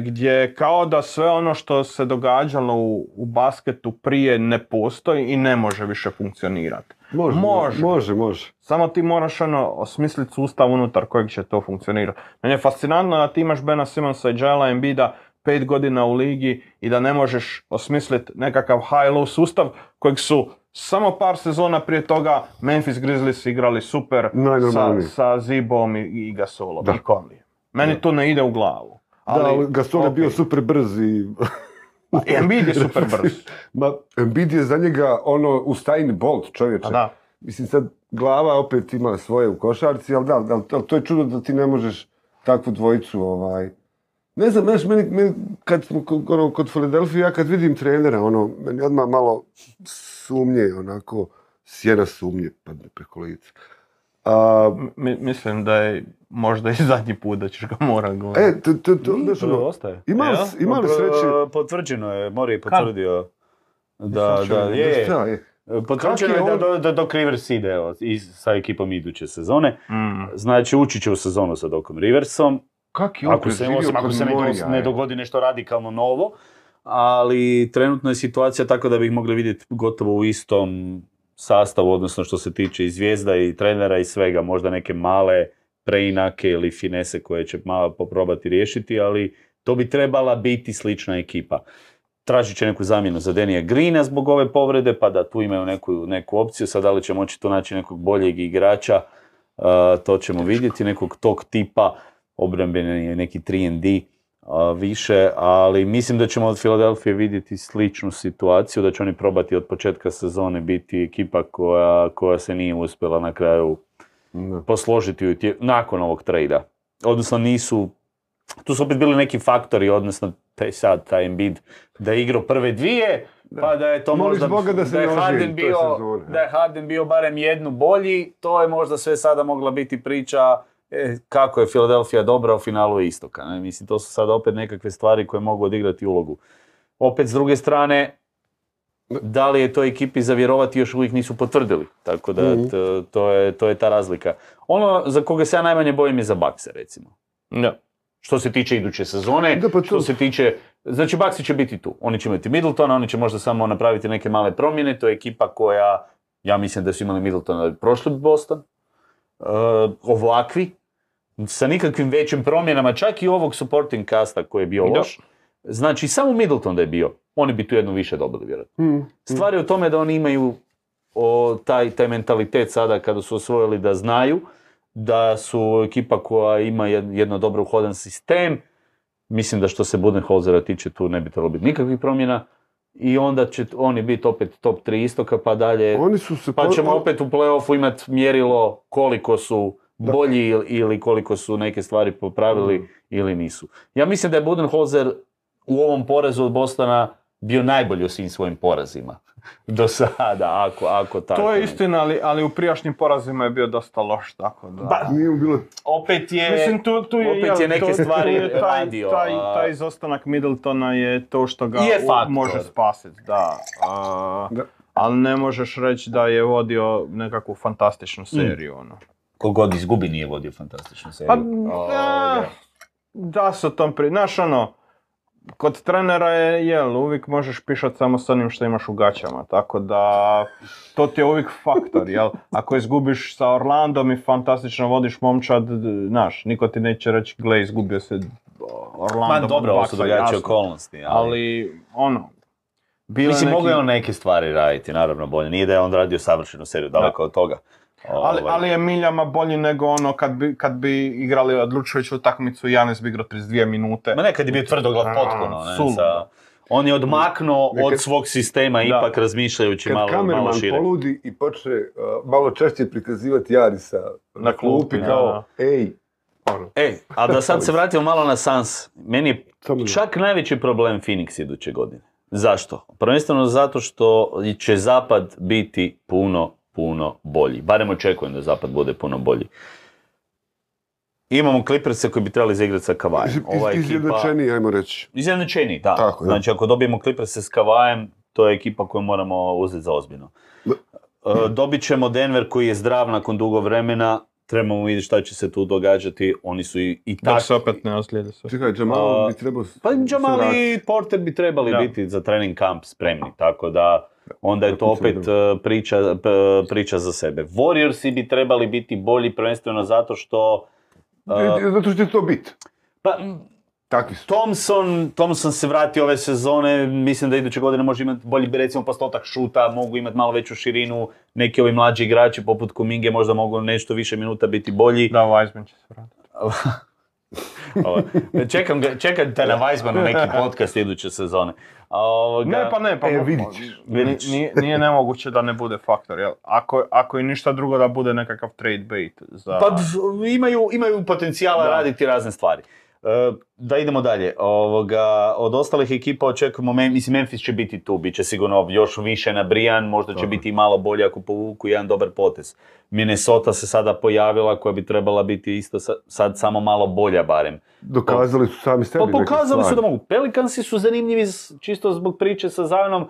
gdje kao da sve ono što se događalo u, u basketu prije ne postoji i ne može više funkcionirati. Može, Može. može, može. Samo ti moraš ono osmisliti sustav unutar kojeg će to funkcionirati. Meni je fascinantno da ti imaš Bena Simonsa i Joela Embida pet godina u ligi i da ne možeš osmisliti nekakav high-low sustav kojeg su samo par sezona prije toga Memphis Grizzlies igrali super sa, sa Zibom i, i Gasolom Da. i Conley. Meni Da. to ne ide u glavu. Da, ali Gasol je bio super brz i... Pa, Embiid je super brz. Ma, Embiid je za njega ono Usain Bolt čovječe. Da. Mislim sad glava opet ima svoje u košarci, ali da, ali, ali to je čudo da ti ne možeš takvu dvojicu ovaj... Ne znam, znaš, meni, meni kad smo ono, kod Philadelphia, ja kad vidim trenera, ono, meni odmah malo sumnje, onako, sjena sumnje padne preko lica. A, Mi- mislim da je možda i zadnji put da ćeš ga morat govoriti. e, to, to, to, znaš, ono, ostaje. ima li- ima li sreće? Potvrđeno je, Mori je potvrdio. Da, da, je. šta? Potvrđeno Kak je je da, on- da Doc Rivers ide evo, i sa ekipom iduće sezone. Mm. Znači ući će u sezonu sa Docom Riversom. Kak je on Ako se, preživio osim ako kod se ne, Morija, dos- ne je? dogodi nešto radikalno novo. Ali trenutno je situacija tako da bih mogli vidjeti gotovo u istom sastavu, odnosno što se tiče i zvijezda i trenera i svega, možda neke male preinake ili finese koje će malo poprobati riješiti, ali to bi trebala biti slična ekipa. Tražit će neku zamjenu za Denija Greena zbog ove povrede, pa da tu imaju neku, neku opciju. Sad da li će moći tu naći nekog boljeg igrača, uh, to ćemo vidjeti, nekog tog tipa, obrambeni je neki 3D uh, više, ali mislim da ćemo od Filadelfije vidjeti sličnu situaciju, da će oni probati od početka sezone biti ekipa koja, koja se nije uspjela na kraju Da. posložiti u tije- nakon ovog trejda. Odnosno nisu, tu su opet bili neki faktori, odnosno taj sad, taj Embiid, da je igrao prve dvije, pa da je to Moliš možda, Boga da se je ne Harden bio, da je Harden bio barem jednu bolji, to je možda sve sada mogla biti priča e, kako je Philadelphia dobra u finalu istoka. Ne? Mislim, to su sad opet nekakve stvari koje mogu odigrati ulogu. Opet, s druge strane, da li je to ekipi za vjerovati još uvijek nisu potvrdili. Tako da Mhm. t- to, je, to je ta razlika. Ono za koga se ja najmanje bojim je za Bakse, recimo. Da. Što se tiče iduće sezone, Da, pa to- što se tiče... Znači, Baxi će biti tu. Oni će imati Middletona, oni će možda samo napraviti neke male promjene. To je ekipa koja, ja mislim da su imali Middletona prošli Boston. Uh, ovakvi, sa nikakvim većim promjenama, čak i ovog supporting casta koji je bio loš. Znači, samo Middleton da je bio, oni bi tu jednu više dobili, vjerojatno. Mm. Stvar je u tome da oni imaju o, taj, taj mentalitet sada kada su osvojili da znaju da su ekipa koja ima jed- jedno dobro uhodan sistem. Mislim da što se Budenholzera tiče tu ne bi trebalo biti nikakvih promjena. I onda će oni biti opet top 3 istoka pa dalje. Oni su se... Pa po- ćemo opet u play-offu imati mjerilo koliko su Da. bolji ili- koliko su neke stvari popravili Mm. ili nisu. Ja mislim da je Budenholzer u ovom porazu od Bostona bio najbolji u svim svojim porazima. Do sada, ako, ako tako. To je istina, ali, ali u prijašnjim porazima je bio dosta loš, tako da... Pa, Nije bilo... Opet je... Mislim, tu, tu je, opet je neke to- stvari je taj, radio, Taj, a- taj izostanak Middletona je to što ga Je u- može spasiti, da. A, Da. Ali ne možeš reći da je vodio nekakvu fantastičnu seriju, ono. Kogod izgubi nije vodio fantastičnu seriju. Pa, da, da se o tom pri... Znaš, ono, kod trenera je, jel, uvijek možeš pišat samo s onim što imaš u gaćama, tako da to ti je uvijek faktor, jel? Ako izgubiš sa Orlandom i fantastično vodiš momčad, znaš, niko ti neće reći, gle, izgubio se Orlando. Ma dobro, ovo su drugačije okolnosti. Ali, Ali, ono, bilo mislim, je mogu je neki- on neke stvari raditi, naravno bolje. Nije da je on radio savršenu seriju, daleko od toga. Ali, Ovaj, ali je miljama bolji nego ono kad bi, kad bi igrali odlučujuću utakmicu i Janis bi igrao 32 minute. Ma nekad je bio tvrdoglav A, potpuno. Ne, sa- on je odmaknuo Nekad- od svog sistema, ipak razmišljajući Kad malo, malo šire. poludi i počne uh, malo češće prikazivati Jarisa na, Na klupi klupi, kao, ej, ono, E, a da sad se vratimo malo na Sans. Meni je čak najveći problem Phoenix iduće godine. Zašto? Prvenstveno zato što će zapad biti puno, puno bolji. Barem očekujem da zapad bude puno bolji. Imamo Clipperse koji bi trebali zaigrati sa Kavajem. iz, Ova iz, ekipa... izjednačeniji, ajmo reći. Izjednačeni, da. Tako, da. Znači ako dobijemo Clippers s Kavajem, to je ekipa koju moramo uzeti za ozbiljno. E, dobit ćemo Denver koji je zdrav nakon dugo vremena. Trebamo vidjeti šta će se tu događati. Oni su i, i Da tak... se opet ne ozlijede sve. Čekaj, Jamal bi trebao... Pa se Jamal i Porter bi trebali Da. biti za trening kamp spremni, tako da onda je to opet e, priča, p- priča za sebe. Warriorsi bi trebali biti bolji prvenstveno zato što... e, E, Zato što će to biti. pa, Takvi su. Thompson, Thompson se vrati ove sezone, mislim da iduće godine može imati bolji recimo postotak šuta, mogu imati malo veću širinu, neki ovi mlađi igrači poput Kuminge možda mogu nešto više minuta biti bolji. Da, Weizman će se vratiti. Čekam, čekam te na neki podcast iduće sezone. Ovoga- Ne, pa ne, pa E, ćeš. Nije, nije nemoguće da ne bude faktor, jel? Ako, ako i ništa drugo da bude nekakav trade bait za... Pa imaju, imaju potencijala Da. raditi razne stvari. E, Da idemo dalje. Ovoga, od ostalih ekipa očekujemo, mislim Memphis će biti tu, bit će sigurno još više nabrijan, možda će Tako. biti i malo bolje ako povuku jedan dobar potez. Minnesota se sada pojavila koja bi trebala biti isto sa- sad samo malo bolja barem. Dokazali su sami sebi Pa pokazali su da mogu. Pelikansi su zanimljivi čisto zbog priče sa Zionom.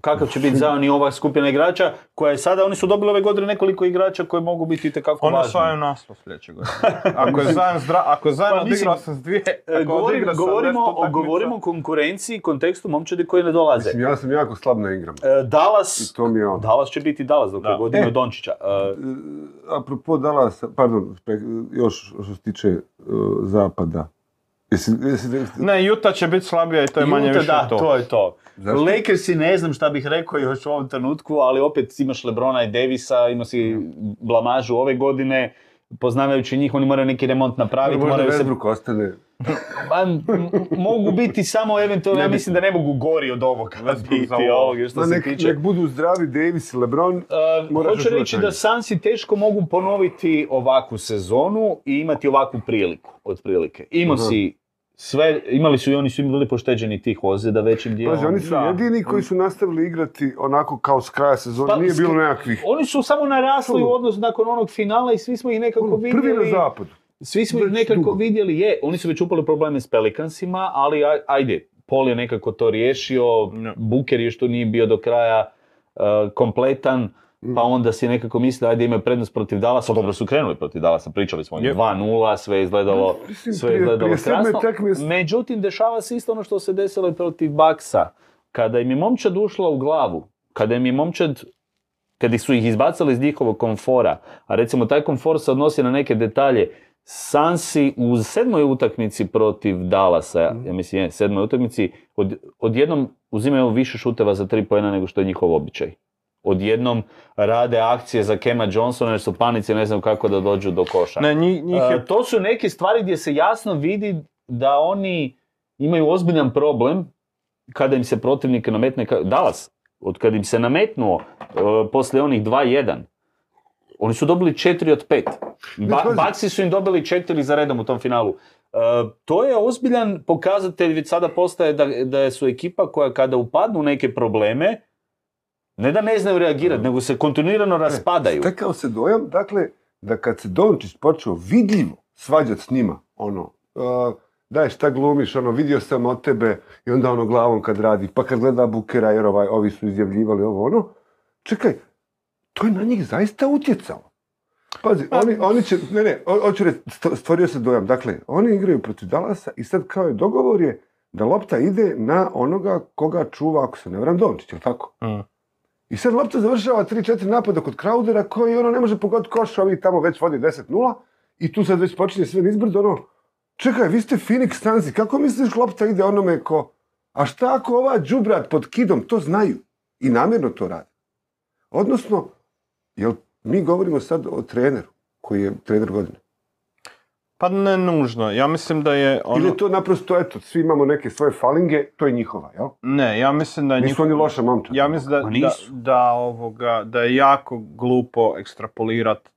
Kakav će biti Zion i ova skupina igrača koja je sada, oni su dobili ove godine nekoliko igrača koji mogu biti itekako Ono važni. osvajaju naslov sljedeće godine. Ako je Zajan zdra, ako je Zajan Pa odigrao sam s dvije, E, ako Govorim, odigra govorimo, 70 o, govorimo o konkurenciji, kontekstu momčadi koji ne dolaze. Mislim, ja sam jako slab na igram. E, Dallas, I to mi je ono. Dallas će biti Dallas dok je Da. god imaju E. Dončića. E, E, Apropo Dallasa, pardon, još što se tiče zapada. Jesi, jesi, jesi- Ne, Utah će biti slabija i to je manje Utah, više da, to. to je to. Zašto? Lakersi ne znam šta bih rekao još u ovom trenutku, ali opet imaš Lebrona i Davisa, ima si blamažu ove godine, poznavajući njih, oni moraju neki remont napraviti, Možda moraju se... Ostane. Pa, m- m- mogu biti samo eventualno, ja mislim da ne mogu gori od ovoga biti ovoga što se nek, tiče. nek budu zdravi Davis i LeBron. Uh, Moraš hoću reći da Sansi teško mogu ponoviti ovakvu sezonu i imati ovakvu priliku, otprilike. Imao Aha. si sve, imali su i oni su bili pošteđeni tih ozljeda većim dijelom. Pazi, oni su da. jedini koji su nastavili igrati onako kao s kraja sezone. Pa, Nije bilo nekakvih. Oni su samo narasli u odnosu nakon onog finala i svi smo ih nekako Ono, prvi na vidjeli. zapadu. Svi smo ih Već nekako dugo. vidjeli, je, oni su već upali probleme s Pelikansima, ali aj- ajde, Paul je nekako to riješio, Ja. Booker je što nije bio do kraja uh, kompletan, pa onda si nekako mislio ajde imaju prednost protiv Dallasa, dobro su krenuli protiv Dallasa, pričali smo Yep. 2-0, sve je izgledalo, Mislim, sve je izgledalo krasno. tekme- Međutim, dešava se isto ono što se desilo i protiv Baksa. Kada im je momčad ušla u glavu, kada im je momčad kada su ih izbacali iz njihovog komfora, a recimo taj komfor se odnosi na neke detalje, Sansi u sedmoj utakmici protiv Dallasa, ja- ja mislim je, sedmoj utakmici, od, odjednom uzimaju više šuteva za tri pojena nego što je njihov običaj. Odjednom rade akcije za Kema Johnsona jer su panici ne znam kako da dođu do koša. Ne, njih, njih E, je... to su neke stvari gdje se jasno vidi da oni imaju ozbiljan problem kada im se protivnik nametne, Dallas, od kad im se nametnuo e, poslije onih 2-1, oni su dobili 4 od 5. Ba-. Baxi su im dobili 4 za redom u tom finalu. E, to je ozbiljan pokazatelj, već sada postaje da, da su ekipa koja kada upadnu u neke probleme, ne da ne znaju reagirati, nego se kontinuirano raspadaju. Stekao se dojam, dakle, da kad se Dončić počeo vidljivo svađat s njima, ono, uh, daj šta glumiš, ono, vidio sam od tebe i onda ono glavom kad radi, pa kad gleda Bukera jer ovaj, ovi su izjavljivali ovo, ono, čekaj, to je na njih zaista utjecalo. Pazi, oni, oni će, ne, ne, ho- hoću reći, st- stvorio se dojam, dakle, oni igraju protiv Dallasa i sad kao je dogovor je da lopta ide na onoga koga čuva, ako se ne varam, Dončić, jel tako? Mm. I sad lopta završava 3-4 napada kod Crowdera koji ono ne može pogoditi koš, ovi tamo već vodi 10-0 i tu sad već počinje sve nizbrdo ono, čekaj, vi ste Phoenix Sunsi, kako misliš lopta ide onome ko, a šta ako ova džubrat pod kidom, to znaju i namjerno to rade. Odnosno, jel mi govorimo sad o treneru koji je trener godine. Pa ne nužno. Ja mislim da je ono... Ili je to naprosto, eto, svi imamo neke svoje falinge, to je njihova, jel? Ne, ja mislim da je Nisu njihov- oni loša momčad. Ja mislim da, da, da, ovoga, da je jako glupo ekstrapolirat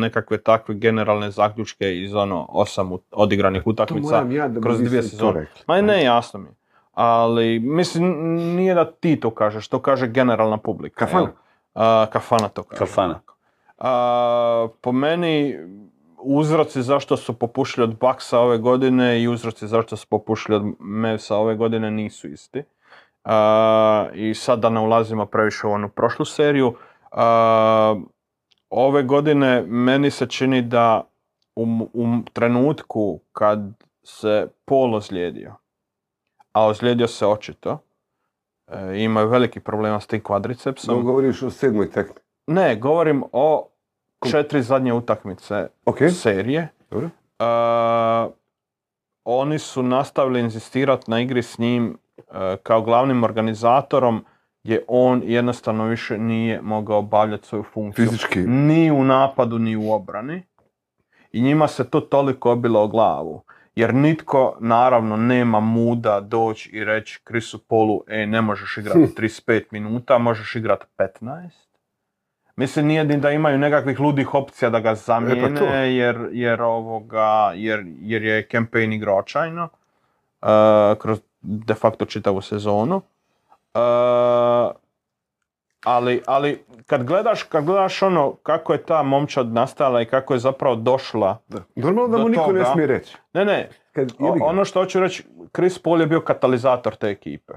nekakve takve generalne zaključke iz ono osam odigranih to utakmica ja da kroz dvije sezone. Ma ne, jasno mi. je. Ali, mislim, nije da ti to kažeš, to kaže generalna publika. Kafana. A, kafana to kaže. Kafana. A, po meni, uzroci zašto su popušili od Baksa ove godine i uzroci zašto su popušili od Mavsa ove godine nisu isti. A, I sad da ne ulazimo previše u onu prošlu seriju. a, ove godine meni se čini da u, u trenutku kad se Paul ozlijedio, a ozlijedio se očito, e, imaju veliki problema s tim kvadricepsom. No, govoriš o sedmoj tekmi. Ne, govorim o četiri zadnje utakmice Ok, serije. dobro. Uh, oni su nastavili inzistirati na igri s njim uh, kao glavnim organizatorom gdje on jednostavno više nije mogao obavljati svoju funkciju. Fizički. Ni u napadu, ni u obrani. I njima se to toliko obilo o glavu. Jer nitko, naravno, nema muda doći i reći Chrisu Polu, e, ne možeš igrati 35 minuta, možeš igrati 15. Mislim, nije ni da imaju nekakvih ludih opcija da ga zamijene, to. jer, jer, ovoga, jer, jer je campaign igrao očajno, uh, kroz de facto čitavu sezonu. Uh, ali, ali kad gledaš, kad gledaš ono kako je ta momčad nastala i kako je zapravo došla, Da. Normalno da mu niko ne smije reći. ne ne, Kad, o- ono što hoću reći, Chris Paul je bio katalizator te ekipe.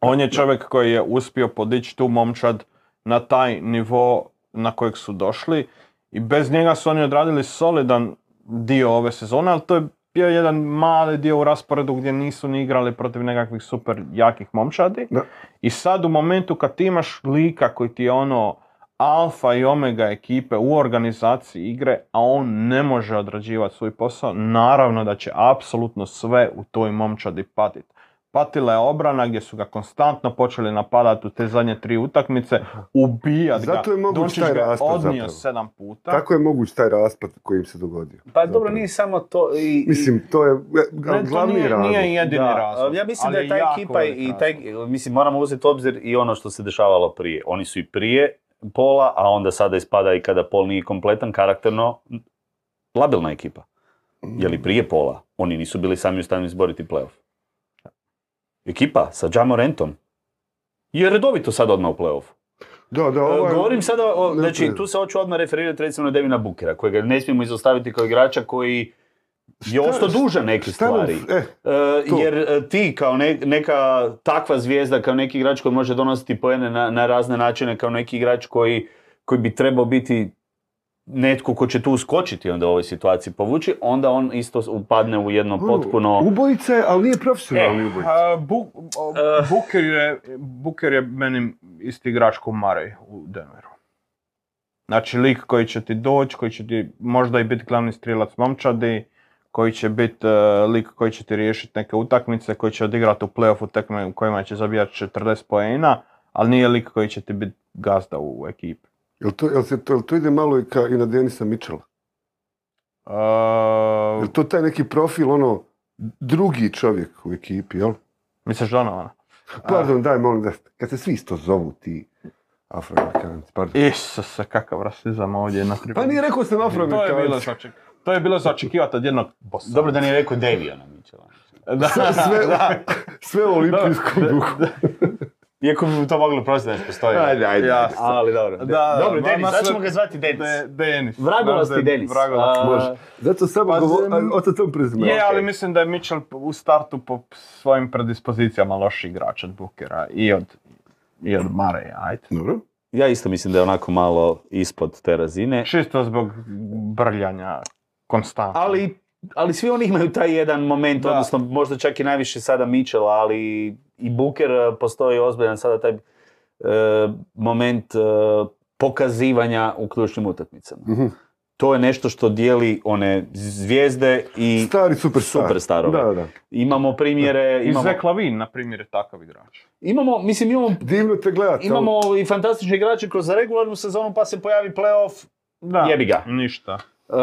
On je čovjek koji je uspio podići tu momčad na taj nivo na kojeg su došli i bez njega su oni odradili solidan dio ove sezone, ali to je bio jedan mali dio u rasporedu gdje nisu ni igrali protiv nekakvih super jakih momčadi. Da. I sad u momentu kad ti imaš lika koji ti je ono alfa i omega ekipe u organizaciji igre, a on ne može odrađivati svoj posao, naravno da će apsolutno sve u toj momčadi patiti. Patila je obrana gdje su ga konstantno počeli napadati u te zadnje tri utakmice, ubijat ga. Zato je moguć taj raspad odnio zapravo. sedam puta. Tako je moguć taj raspad koji im se dogodio. Pa dobro, nije samo to. I, Mislim, to je Ne, to glavni nije, razlog. nije jedini Da, razlog. Ja mislim ali da je ta ekipa i taj, mislim, moramo uzeti u obzir i ono što se dešavalo prije. Oni su i prije Pola, a onda sada ispada i kada Pol nije kompletan, karakterno labilna ekipa. Je li prije Pola? Oni nisu bili sami u stanju izboriti playoff. Ekipa sa Jamorentom je redovito sad odmah u playoffu. Da, da, E, ovo je... Govorim sada, o, znači tu se hoću odmah referirati recimo na Devina Bukera, kojega ne smijemo izostaviti kao igrača koji je ostao dužan neke stvari. E, E, To. jer e, ti kao ne- neka takva zvijezda, kao neki igrač koji može donositi poene na, na razne načine, kao neki igrač koji, koji bi trebao biti netko ko će tu uskočiti onda u ovoj situaciji povući, onda on isto upadne u jedno ono, potpuno... Ubojica je, ali nije profesionalni E, ubojica. a, Bu- Eh. Booker, je, Booker je meni isti igrač ko Murray u Denveru. Znači lik koji će ti doći, koji će ti možda i biti glavni strilac momčadi, koji će biti e, lik koji će ti riješiti neke utakmice, koji će odigrati u playoffu tekme u kojima će zabijati 40 poena, ali nije lik koji će ti biti gazda u ekipi. Jel to, jel se to, jel to ide malo i, ka, i na Denisa Mitchella? Uh, Jel to taj neki profil, ono, drugi čovjek u ekipi, jel? misliš Donovana? Pardon, daj, molim da, kad se svi isto zovu ti afroamerikanci, pardon. Isuse, kakav rasizam ovdje na Pa nije rekao sam To je bilo afroamerikanci. za oček- To je bilo za očekivati od jednog bossa. Dobro da nije rekao Deviona Mitchella. Da, Sve, da. sve u olimpijskom duhu. Iako bi to moglo proći da ne postoji. Ajde, ajde. Jasno. Ali dobro. Da, dobro, Denis, sad ćemo ga zvati Denis. De- Denis. Vragolasti Denis. Vragolasti. Može. Zato samo Pa, govor, zem- o tom prezimenu. Je, ali mislim da je Mitchell u startu po svojim predispozicijama loši igrač od Bookera i od, i od Murraya, ajde. Dobro. Ja isto mislim da je onako malo ispod te razine. Čisto zbog brljanja konstantno. Ali, ali svi oni imaju taj jedan moment, Da. odnosno možda čak i najviše sada Mitchell, ali i Booker eh, postoji ozbiljan sada taj eh, moment eh, pokazivanja u ključnim utakmicama. Mhm. To je nešto što dijeli one zvijezde i Stari superstar. superstarove. Da, da. imamo primjere, I imamo, Zach Lavin, na primjer, je takav igrač. imamo, mislim imamo, Divno te gledati. imamo i fantastične igrače kroz regularnu sezonu pa se pojavi playoff, Da, Jebi ga. Ništa. Uh,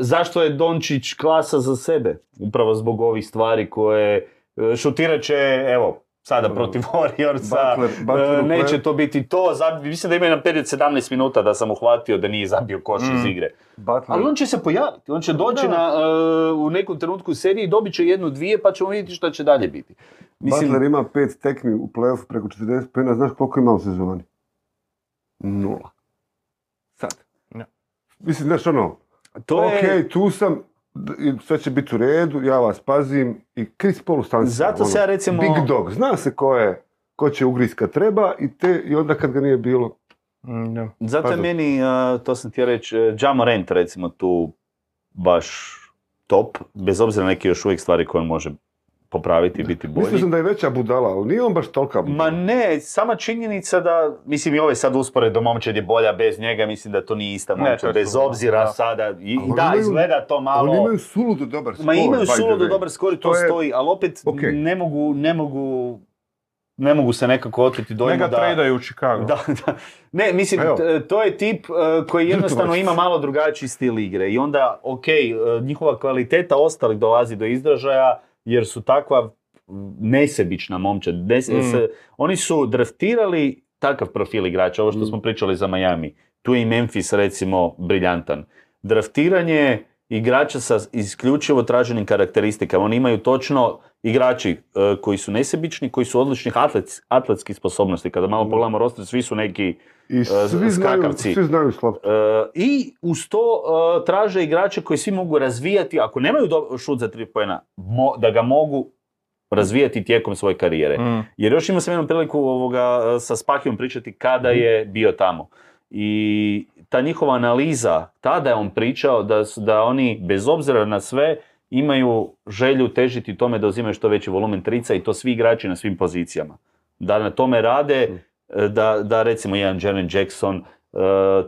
zašto je Dončić klasa za sebe? Upravo zbog ovih stvari koje uh, šutirat će, evo, sada Uh, protiv Warriorsa, uh, u neće to biti to, Zabi- mislim da ima na period 17 minuta da sam uhvatio da nije zabio koš iz Mm. igre. Butler, Ali on će se pojaviti, on će doći Da. na, uh, u nekom trenutku u seriji, dobit će jednu, dvije, pa ćemo vidjeti što će dalje biti. Mislim, Butler ima pet tekmi u playoffu preko 40 pojena, znaš koliko ima u sezoni? Nula. Sad. Ja. Mislim, znaš ono, to ok, je, tu sam, sve će biti u redu, ja vas pazim i Chris Paul u stanci. Zato se ja recimo- Big dog, zna se ko je, ko će ugriz kad treba i, te, i onda kad ga nije bilo. Mm, zato je meni, uh, to sam htio reći, uh, Ja Morant recimo tu baš top, bez obzira na neke još uvijek stvari koje on može popraviti i biti bolji. Mislio sam da je veća budala, ali nije on baš tolika budala. Ma ne, sama činjenica da, mislim i ovaj sad uspored do momčad je bolja bez njega, mislim da to nije ista momčad, je bez obzira da. sada, i, da, imaju- izgleda to malo... Oni imaju suludo dobar skor. Ma imaju suludo dobar skor i to, To je- stoji, ali opet ne mogu, ne mogu ne mogu se nekako oteti dojmu ga da... tradaju u Chicago. Da, da. Ne, mislim, t- to je tip uh, koji jednostavno ima malo drugačiji stil igre i onda, ok, uh, njihova kvaliteta ostalih dolazi do izražaja jer su takva nesebična momčad. Nes- Mm. se- oni su draftirali takav profil igrača, ovo što Mm. smo pričali za Miami. Tu je i Memphis recimo briljantan. Draftiranje igrača sa isključivo traženim karakteristikama. Oni imaju točno igrači e, koji su nesebični, koji su odličnih atlets, atletskih sposobnosti. Kada malo Mm. pogledamo roster, svi su neki I svi znaju, skakavci. svi znaju. E, I uz to e, traže igrače koji svi mogu razvijati, ako nemaju do, šut za tri pojena, da ga mogu razvijati tijekom svoje karijere. Mm. Jer još imao sam jednu priliku ovoga, sa Spakijom pričati kada je bio tamo. I ta njihova analiza, tada je on pričao da, su- da oni, bez obzira na sve, imaju želju težiti tome da uzimaju što veći volumen trica i to svi igrači na svim pozicijama. Da na tome rade, e, da, da recimo jedan Jaren Jackson, e,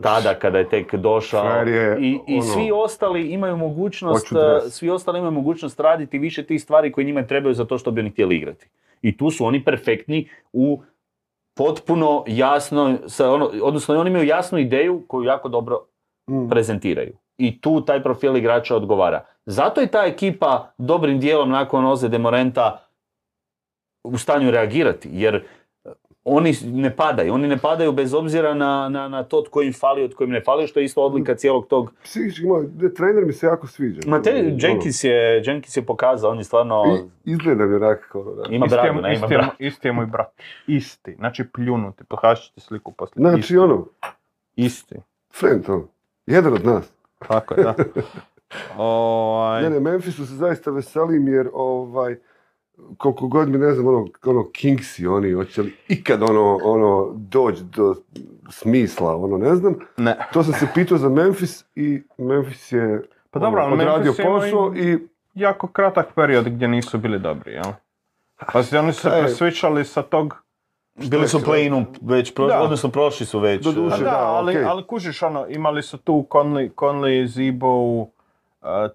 tada kada je tek došao je, i, i ono, svi ostali imaju mogućnost e, svi ostali imaju mogućnost raditi više tih stvari koje njima trebaju za to što bi oni htjeli igrati. I tu su oni perfektni u potpuno jasno, sa ono, odnosno oni imaju jasnu ideju koju jako dobro Mm. prezentiraju. I tu taj profil igrača odgovara. Zato je ta ekipa dobrim dijelom nakon ozljede Morenta u stanju reagirati, jer oni ne padaju. Oni ne padaju bez obzira na, na, na to tko im fali, od kojim ne fali, što je isto odlika cijelog tog... Psihički moj, de- trener mi se jako sviđa. Ma te, Ono, Jenkins je, Jenkins je pokazao, on je stvarno... i- Izgleda mi da. Ima Isti ne ima isti, je, bradu. isti je moj brat. Isti. Znači pljunuti. Ti sliku poslije. Znači, Isti. ono, Isti. friend, ono, jedan od nas. Tako je, da. Ovaj, Ne, ne, Memphisu se zaista veselim jer ovaj, koliko god mi ne znam, ono, ono Kingsi oni, hoće li ikad ono, ono, doći do smisla, ono, ne znam. ne. To sam se pitao za Memphis i Memphis je Pa dobro, ono, odradio posao i- i Jako kratak period gdje nisu bili dobri, jel? Pa si oni su se presvičali sa tog... Bili su play-inu već, pro, Da. odnosno prošli su već. Da, da, ali, okej. ali kužiš ono, imali su tu Conley, Conley Zibo, uh,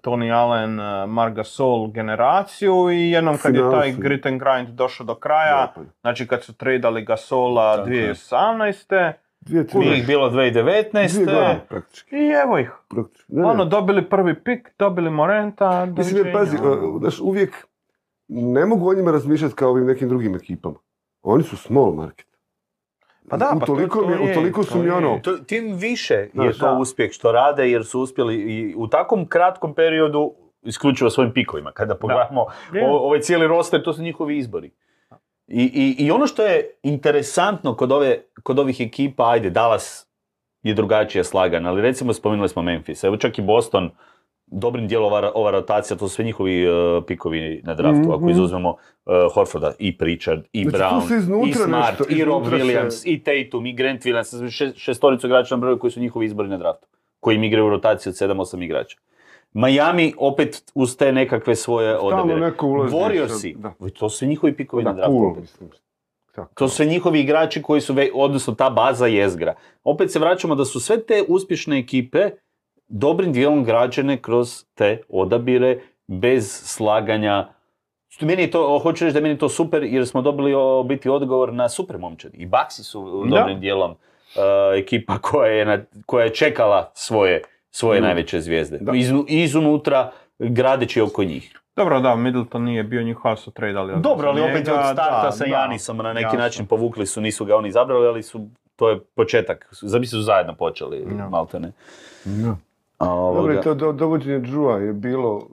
Tony Allen, uh, Marc Gasol generaciju i jednom kad je taj grit and grind došao do kraja, znači kad su tradali Gasola Tako je. 2018. dvije, tri, Nije ih bilo dvije 2019. godine praktički. I evo ih. praktički. Ne, ne. Ono, dobili prvi pik, dobili Morenta, Mislim, jer pazi, uh, znaš, uvijek ne mogu o njima razmišljati kao ovim nekim drugim ekipama. Oni su small market. Pa da, pa to- utoliko, to mi, je, utoliko su to mi je. ono, To, tim više je Znaš, to da. uspjeh što rade jer su uspjeli i u takvom kratkom periodu isključivo svojim pikovima. Kada pogledamo Je. o- ovaj cijeli roster, to su njihovi izbori. I, i, I ono što je interesantno kod, ove, kod ovih ekipa, ajde, Dallas je drugačije slagan, ali recimo spomenuli smo Memphis, evo čak i Boston, dobrim dijelom ova, ova rotacija, to su sve njihovi uh, pikovi na draftu, Mhm. ako izuzmemo uh, Horforda, i Pritchard, i Znači, Brown, i Smart, nešto, i Rob Williams, i Tatum, i Grant Williams, še, šestoricu igrača na broju koji su njihovi izbori na draftu, koji im igraju u rotaciji od 7-8 igrača. Miami opet uz te nekakve svoje Stalno odabire. Warriorsi, to su njihovi pikovi na da, draftu. cool, mislim. Tako. To su sve njihovi igrači koji su, ve, odnosno ta baza jezgra. Opet se vraćamo da su sve te uspješne ekipe dobrim dijelom građene kroz te odabire bez slaganja. Meni je to, hoću reći da je meni to super jer smo dobili o, biti odgovor na super momčadi. I Baxi su Da. dobrim dijelom uh, ekipa koja je, na, koja je čekala svoje, svoje Mm. najveće zvijezde. Iz, izunutra gradeći oko njih. Dobro, da, Middleton nije bio njihova su tradali. odmah Dobro, ali opet njega, od starta da, sa da. Janisom na neki jasno. način povukli su, nisu ga oni izabrali, ali su, to je početak. Zamisli su zajedno počeli, Ja. maltene. Da. A, ovoga- i to do, dovođenje Džua je bilo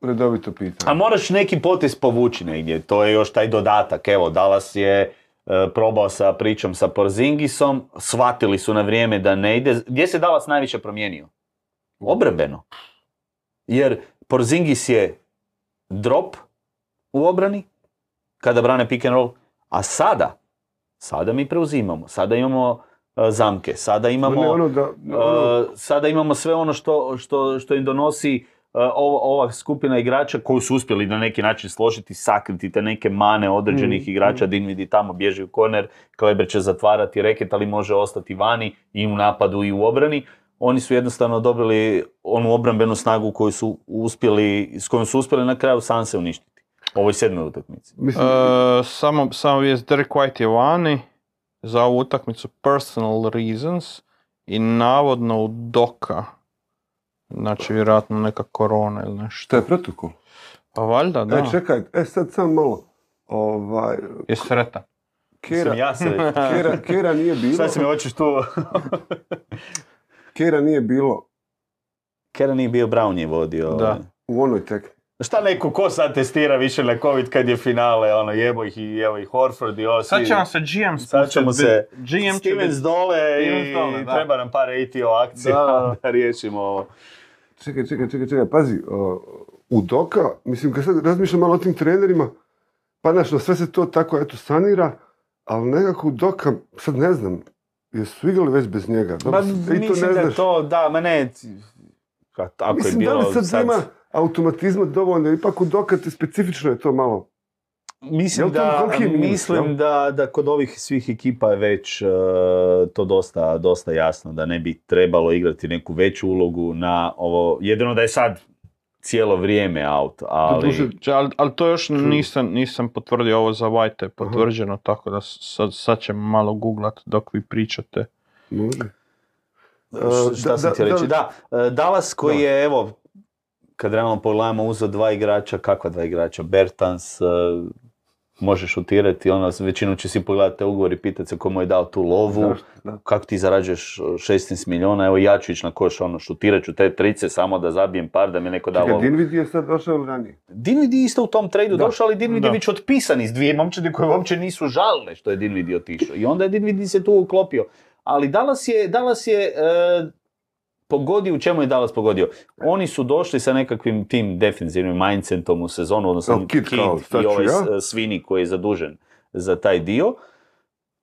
redovito pitanje. A moraš neki potez povući negdje, to je još taj dodatak. Evo, Dallas je e, probao sa pričom sa Porzingisom, shvatili su na vrijeme da ne ide. Gdje se Dallas najviše promijenio? Obrambeno. Jer Porzingis je drop u obrani, kada brane pick and roll, a sada, sada mi preuzimamo, sada imamo zamke, sada imamo... Ne, ono da, ono, Uh, sada imamo sve ono što, što, što im donosi uh, ova, ova skupina igrača koju su uspjeli na neki način složiti, sakriti te neke mane određenih Mm, igrača, Dinvidi tamo bježi u korner, Kleber će zatvarati reket, ali može ostati vani i u napadu i u obrani. Oni su jednostavno dobili onu obrambenu snagu koju su uspjeli, s kojom su uspjeli na kraju sam se uništiti. ovoj sedmoj utakmici. E, samo, samo vijest, Derek White je vani za ovu utakmicu personal reasons i navodno u doka. Znači, vjerojatno neka korona ili nešto. šta je protokol? Pa valjda, da. E, čekaj, e sad sam malo. Ovaj, Je sretan. Kera, ja se... Kera, Kera nije bilo. Sad si me hoćeš tu... Kera nije bilo Kera nije bio Brown je vodio. Da. ovaj. u onoj tekmi. Šta neko ko sad testira više na COVID kad je finale, ono jebo ih i evo ih Horford i ovo Sad svi- će nam se GM Sad ćemo se- GM će Stevens biti- dole i dole, treba nam par ATO akcija Da, da, da. riješimo ovo. Čekaj, čekaj, čekaj, čekaj, pazi, u Doka, mislim, kad sad razmišljam malo o tim trenerima, pa znaš, no, sve se to tako, eto, sanira, ali nekako u Doka, sad ne znam, jesu igrali već bez njega? Ma, Dobro, ti mislim da je znaš. to, da, ma ne, ka- ako Mislim, je da bilo li sad, ima automatizma dovoljno, ipak u Doka ti specifično je to malo. Mislim da, mislim da, da kod ovih svih ekipa je već e, to dosta, dosta jasno, da ne bi trebalo igrati neku veću ulogu na ovo, jedino da je sad cijelo vrijeme out, ali... Ali, ali to još nisam, nisam potvrdio ovo za White je potvrđeno, tako da sad, sad ćemo malo googlat dok vi pričate. Može. Šta da- sam da- ti reći? Da, e, Dallas koji Da. je, evo, kad realno pogledamo uzeo dva igrača, kakva dva igrača? Bertans, e, može šutirati, ono, većinu će si pogledati te ugovor i pitati se komu je dao tu lovu, kako ti zarađuješ 16 miliona, evo ja ću ići na koš, ono, šutirat ću te trice samo da zabijem par, da mi neko da lovu. Dinvidi je sad došao ili ranije? Dinvidi je isto u tom tradu došao, ali Dinvidi je već otpisan iz dvije momčadi koje uopće nisu žalile što je Dinvidi otišao. I onda je Dinvidi se tu uklopio. Ali Dallas je, Dallas je e, pogodio, u čemu je Dallas pogodio? Oni su došli sa nekakvim tim defensivnim mindsetom u sezonu, odnosno Evo, Kid Kid i ovaj ja. Svini koji je zadužen za taj dio.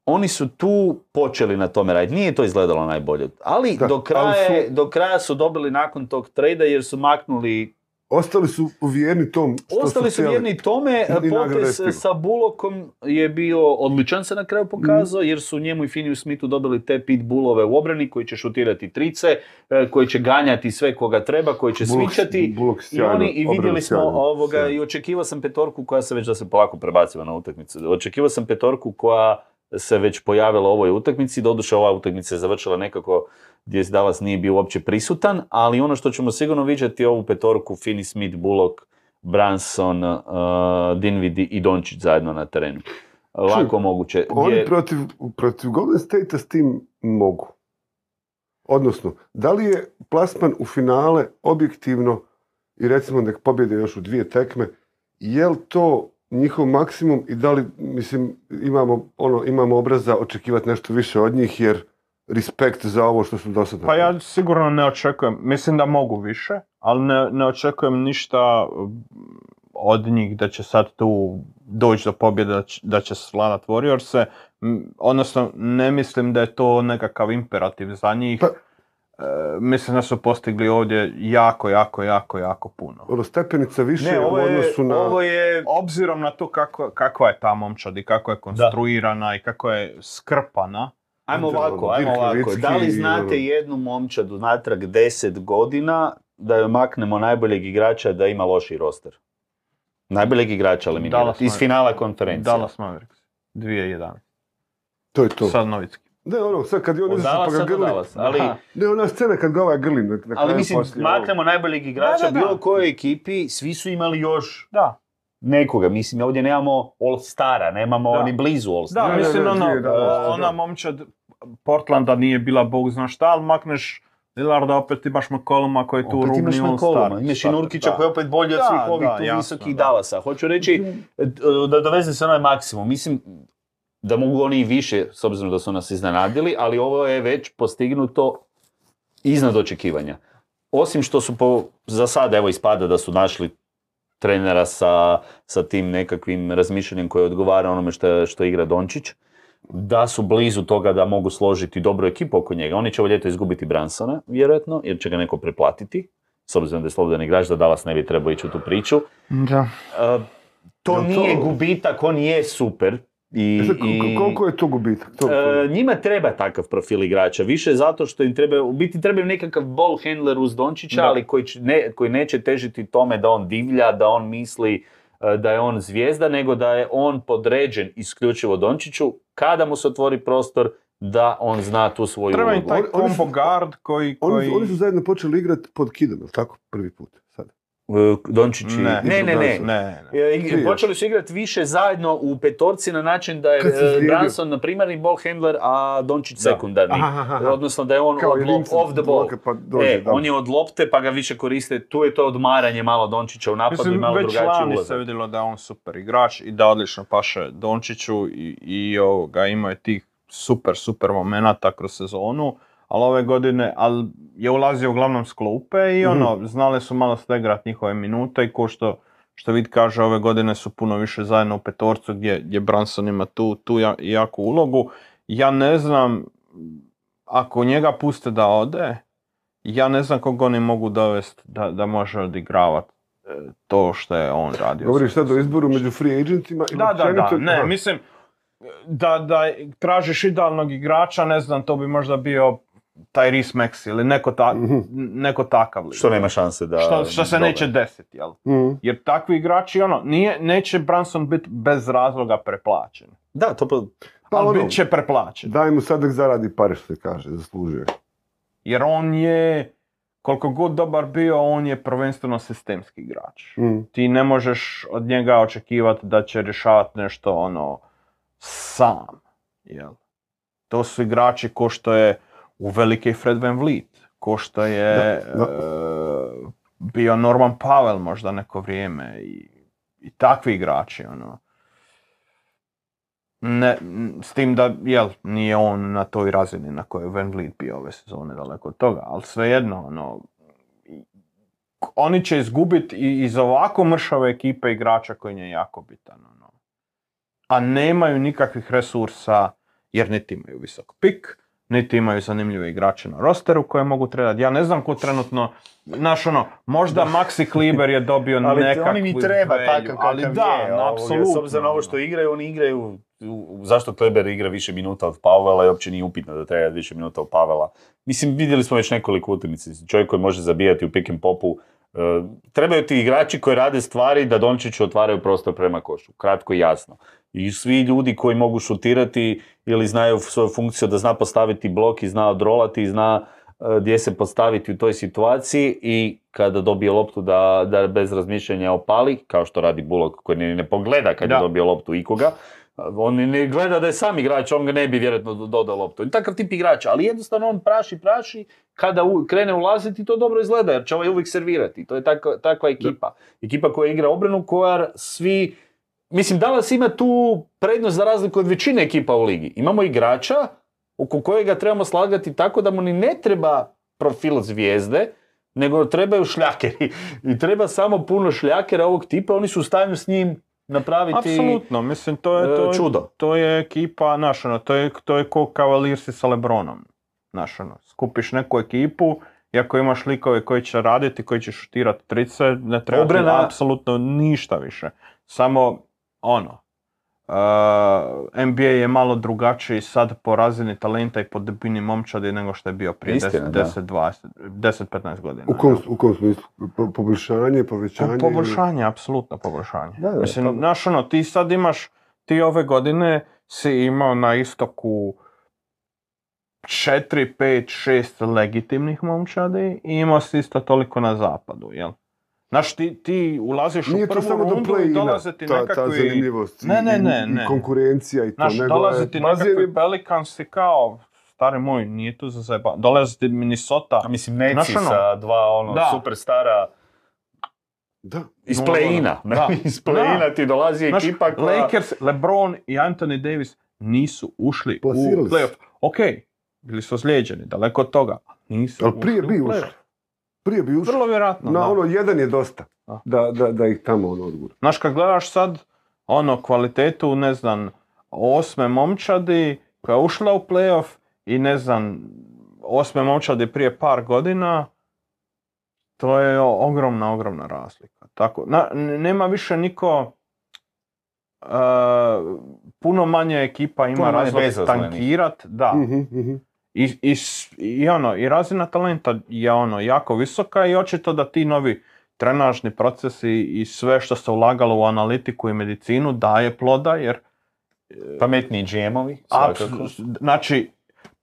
Oni su tu počeli na tome raditi. Nije to izgledalo najbolje. Ali, Da, do, ali kraja, su- do kraja su dobili nakon tog trejda jer su maknuli Ostali su vjerni tom što Ostali su vjerni tome, I potez sa Bulokom je bio odličan se na kraju pokazao, Mhm. jer su njemu i Finiju Smithu dobili te pit bulove u obrani koji će šutirati trice, e, koji će ganjati sve koga treba, koji će svičati. Bullock I sjajno, oni, i vidjeli smo sjajno, ovoga, sjajno. i očekivao sam petorku koja se već da se polako prebaciva na utakmicu. Očekivao sam petorku koja se već pojavila u ovoj utakmici, doduše ova utakmica je završila nekako gdje Dallas nije bio uopće prisutan, ali ono što ćemo sigurno vidjeti je ovu petorku Finney Smith, Bullock, Branson, uh, Dinwiddie i Dončić zajedno na terenu. Lako moguće. Oni Gdje- protiv, protiv Golden State s tim mogu. Odnosno, da li je plasman u finale objektivno i recimo nek pobjede još u dvije tekme, je li to njihov maksimum i da li, mislim, imamo, ono, imamo obraza očekivati nešto više od njih jer respekt za ovo što su do sada Pa ja sigurno ne očekujem, mislim da mogu više, ali ne, ne očekujem ništa mm, od njih da će sad tu doći do pobjede, da će, svladat Warriorse. Odnosno, ne mislim da je to nekakav imperativ za njih. Pa- mislim da su postigli ovdje jako, jako, jako, jako puno. Ono, stepenica više Ne, ovo u je, odnosu na... ovo je Obzirom na to kako, kakva je ta momčad i kako je konstruirana i kako je skrpana, Ajmo Da, ovako, ono, ajmo Dirk ovako. Da li i znate ono- jednu momčadu natrag 10 godina da joj maknemo najboljeg igrača da ima loši roster? Najboljeg igrača eliminirati iz finala konferencije. Dallas Mavericks, 2011. To je to. Sad Novicki. Ne, ono, sad kad je on izašao pa ga grli. Ali, Aha. Ne, ona scena kad ga ovaj grli. Na, na ali mislim, maknemo najboljeg igrača Da, da, da. bilo kojoj ekipi, svi su imali još Da, nekoga. Mislim, ovdje nemamo All-Stara, nemamo Da. ni blizu da, All-Stara. Ne, ne, mislim ne, ono, da, da, da. ona momčad Portlanda nije bila bog zna šta, ali makneš Lillarda opet imaš McColluma koji je tu Opet rubni imaš all McColluma, star. imaš i Nurkića da. koji je opet bolji od Da, svih ovih da, tu visokih da. Dallasa. Hoću reći da doveze se onaj maksimum. Mislim da mogu oni i više, s obzirom da su nas iznenadili, ali ovo je već postignuto iznad očekivanja. Osim što su po, za sad, evo ispada da su našli trenera sa, sa tim nekakvim razmišljanjem koje odgovara onome što, što igra Dončić, da su blizu toga da mogu složiti dobru ekipu oko njega. Oni će ovo ljeto izgubiti Bransona, vjerojatno, jer će ga neko preplatiti, s obzirom da je slobodan igrač, da Dallas ne bi trebao ići u tu priču. Da. E, to to- nije gubitak, on je super. I, E i- Koliko je to gubitak? To, E, njima treba takav profil igrača, više zato što im treba, u biti treba im nekakav ball handler uz Dončića, Da. ali koji, će- ne, koji neće težiti tome da on divlja, da on misli e, da je on zvijezda, nego da je on podređen isključivo Dončiću, kada mu se otvori prostor da on zna tu svoju Treba im ulogu. taj su- combo guard koji... Oni, koji... su- oni su zajedno počeli igrati pod kidom, jel tako? Prvi put. Sad. E, Dončić i... Ne, ne, ne, ne. Ne, ne. Počeli su igrati više zajedno u petorci na način da je se e. Branson na primarni ball handler, a Dončić Da. sekundarni. Aha, aha, aha. Odnosno da je on Kao od i lop- off the ball. pa dođe, e, on je od lopte pa ga više koriste, tu je to odmaranje malo Dončića u napadu i Mislim, malo već drugačiji lani se ulazak. vidjelo da je on super igrač i da odlično paše Dončiću i, i ovoga, imao je tih super, super momenata kroz sezonu, ali ove godine ali je ulazio uglavnom s klupe i Mhm. ono, znali su malo stegrat njihove minute i ko što, što vid kaže, ove godine su puno više zajedno u petorcu gdje, gdje Branson ima tu, tu ja- jaku ulogu. Ja ne znam, ako njega puste da ode, ja ne znam koga oni mogu dovesti da, da može odigravati to što je on radio. Govoriš sad o izboru među free agentima Da, da, da, općenito? ne, mislim, da, da tražiš idealnog igrača, ne znam, to bi možda bio Tyrese Maxey ili neko, ta, Mhm. neko takav lik. Što nema šanse da... što, što se dobe. neće desiti, jel? Mhm. Jer takvi igrači, ono, nije, neće Branson biti bez razloga preplaćen. Da, to pa... Pa ali ono, bit će preplaćen. Daj mu sad nek zaradi pare što se kaže, zaslužuje. Jer on je, koliko god dobar bio, on je prvenstveno sistemski igrač. Mhm. Ti ne možeš od njega očekivati da će rješavati nešto ono sam. Jel? To su igrači ko što je u velike Fred Van Vliet, ko što je Da, da. e, bio Norman Powell možda neko vrijeme i, i takvi igrači. Ono. Ne, s tim da, jel, nije on na toj razini na kojoj je Van Vliet bio ove sezone, daleko od toga, ali svejedno, ono, oni će izgubiti i iz ovako mršave ekipe igrača koji je jako bitan. Ono. A nemaju nikakvih resursa jer niti imaju visok pik, niti imaju zanimljive igrače na rosteru koje mogu trebati. Ja ne znam ko trenutno, znaš ono, možda Maxi Kleber je dobio Ali nekakvu oni mi treba takav ali da, je. apsolutno. S obzirom na ovo što igraju, oni igraju... Zašto Kleber igra više minuta od Pavela i uopće nije upitno da treba više minuta od Pavela. Mislim, vidjeli smo već nekoliko utakmica. Čovjek koji može zabijati u pick and popu. E, trebaju ti igrači koji rade stvari da Dončiću otvaraju prostor prema košu. Kratko i jasno. I svi ljudi koji mogu šutirati ili znaju svoju funkciju da zna postaviti blok i zna odrolati i zna e, gdje se postaviti u toj situaciji i kada dobije loptu da, da bez razmišljanja opali, kao što radi Bullock koji ni ne pogleda kad Da. je dobio loptu ikoga, on ne gleda da je sam igrač, on ga ne bi vjerojatno do- dodao loptu. I takav tip igrača, ali jednostavno on praši, praši, kada u- krene ulaziti to dobro izgleda jer će ovaj uvijek servirati. To je takva, takva ekipa. Ekipa koja igra obranu koja svi Mislim, Dallas ima tu prednost za razliku od većine ekipa u ligi. Imamo igrača oko kojega trebamo slagati tako da mu ni ne treba profil zvijezde, nego trebaju šljakeri. I treba samo puno šljakera ovog tipa, oni su u stanju s njim napraviti Apsolutno, mislim, to je, e, to je, čudo. to je ekipa, znaš, ono, to je, to je ko Cavaliersi sa Lebronom. Znaš, ono, skupiš neku ekipu i ako imaš likove koji će raditi, koji će šutirati trice, ne treba apsolutno ništa više. Samo, ono, uh, NBA je malo drugačiji sad po razini talenta i po debini momčadi nego što je bio prije Istina, da. 10, 20, 10-15 godina. U kom, u kom smislu? Po- Poboljšanje, povećanje? Po, poboljšanje, apsolutno poboljšanje. Da, da, Mislim, pa- znaš ono, ti sad imaš, ti ove godine si imao na istoku 4, 5, 6 legitimnih momčadi i imao si isto toliko na zapadu, jel? Znaš, ti, ti ulaziš Nije u to prvu samo do rundu i dolaze ti ta, ta nekakvi... zanimljivost i- Ne, ne, i- ne, i ne. konkurencija i to. Znaš, dolaze ti nekakvi je- Pelicans i kao, stari moj, nije tu za zajeba. Dolaze ti Minnesota. A mislim, Neci Znaš ono, sa dva ono, da. superstara Da. iz Nula play-ina. Da. iz play-ina ti dolazi Znaš, ekipa koja... Lakers, LeBron i Anthony Davis nisu ušli Plasirali u playoff. Ok, bili su ozlijeđeni, daleko od toga. Nisu Ali prije ušli bi ušli. Prije bi ušli. Vrlo vjerojatno, Na da. ono jedan je dosta. Da. Da, da, ih tamo ono odgura. Znaš, kad gledaš sad ono kvalitetu, ne znam, osme momčadi koja je ušla u playoff i ne znam, osme momčadi prije par godina, to je ogromna, ogromna razlika. Tako, na, nema više niko, e, puno manje ekipa ima Puno razlog tankirat, da. Mhm, mhm. I, i, i ono, i razina talenta je ono jako visoka i očito da ti novi trenažni procesi i sve što se ulagalo u analitiku i medicinu daje ploda jer Pametniji GM-ovi, Apsu- svakako. Znači,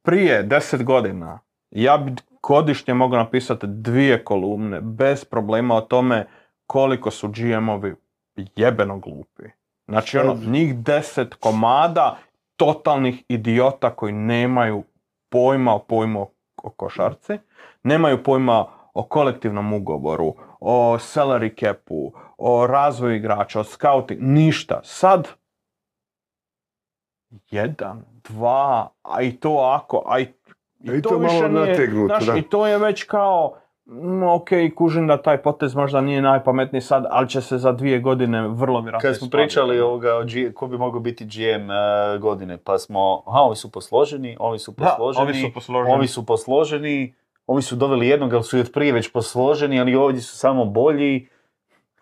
prije deset godina ja bi godišnje mogao napisati dvije kolumne bez problema o tome koliko su GM-ovi jebeno glupi. Znači, ono, njih deset komada totalnih idiota koji nemaju pojma o pojmu o- košarci, nemaju pojma o kolektivnom ugovoru, o salary capu, o razvoju igrača, o scouting, ništa. Sad jedan, dva, a i to ako, a i, I to malo nategnuto, znaš, da. i to je već kao, ok, kužim da taj potez možda nije najpametniji sad, ali će se za dvije godine vrlo vjerojatno Kad smo pričali ovoga, o G- ko bi mogao biti GM eh, godine, pa smo, aha, ovi su posloženi, ovi su Da, posloženi, ovi su posloženi. ovi su posloženi, ovi su doveli jednog, ali su i od prije već posloženi, ali ovdje su samo bolji.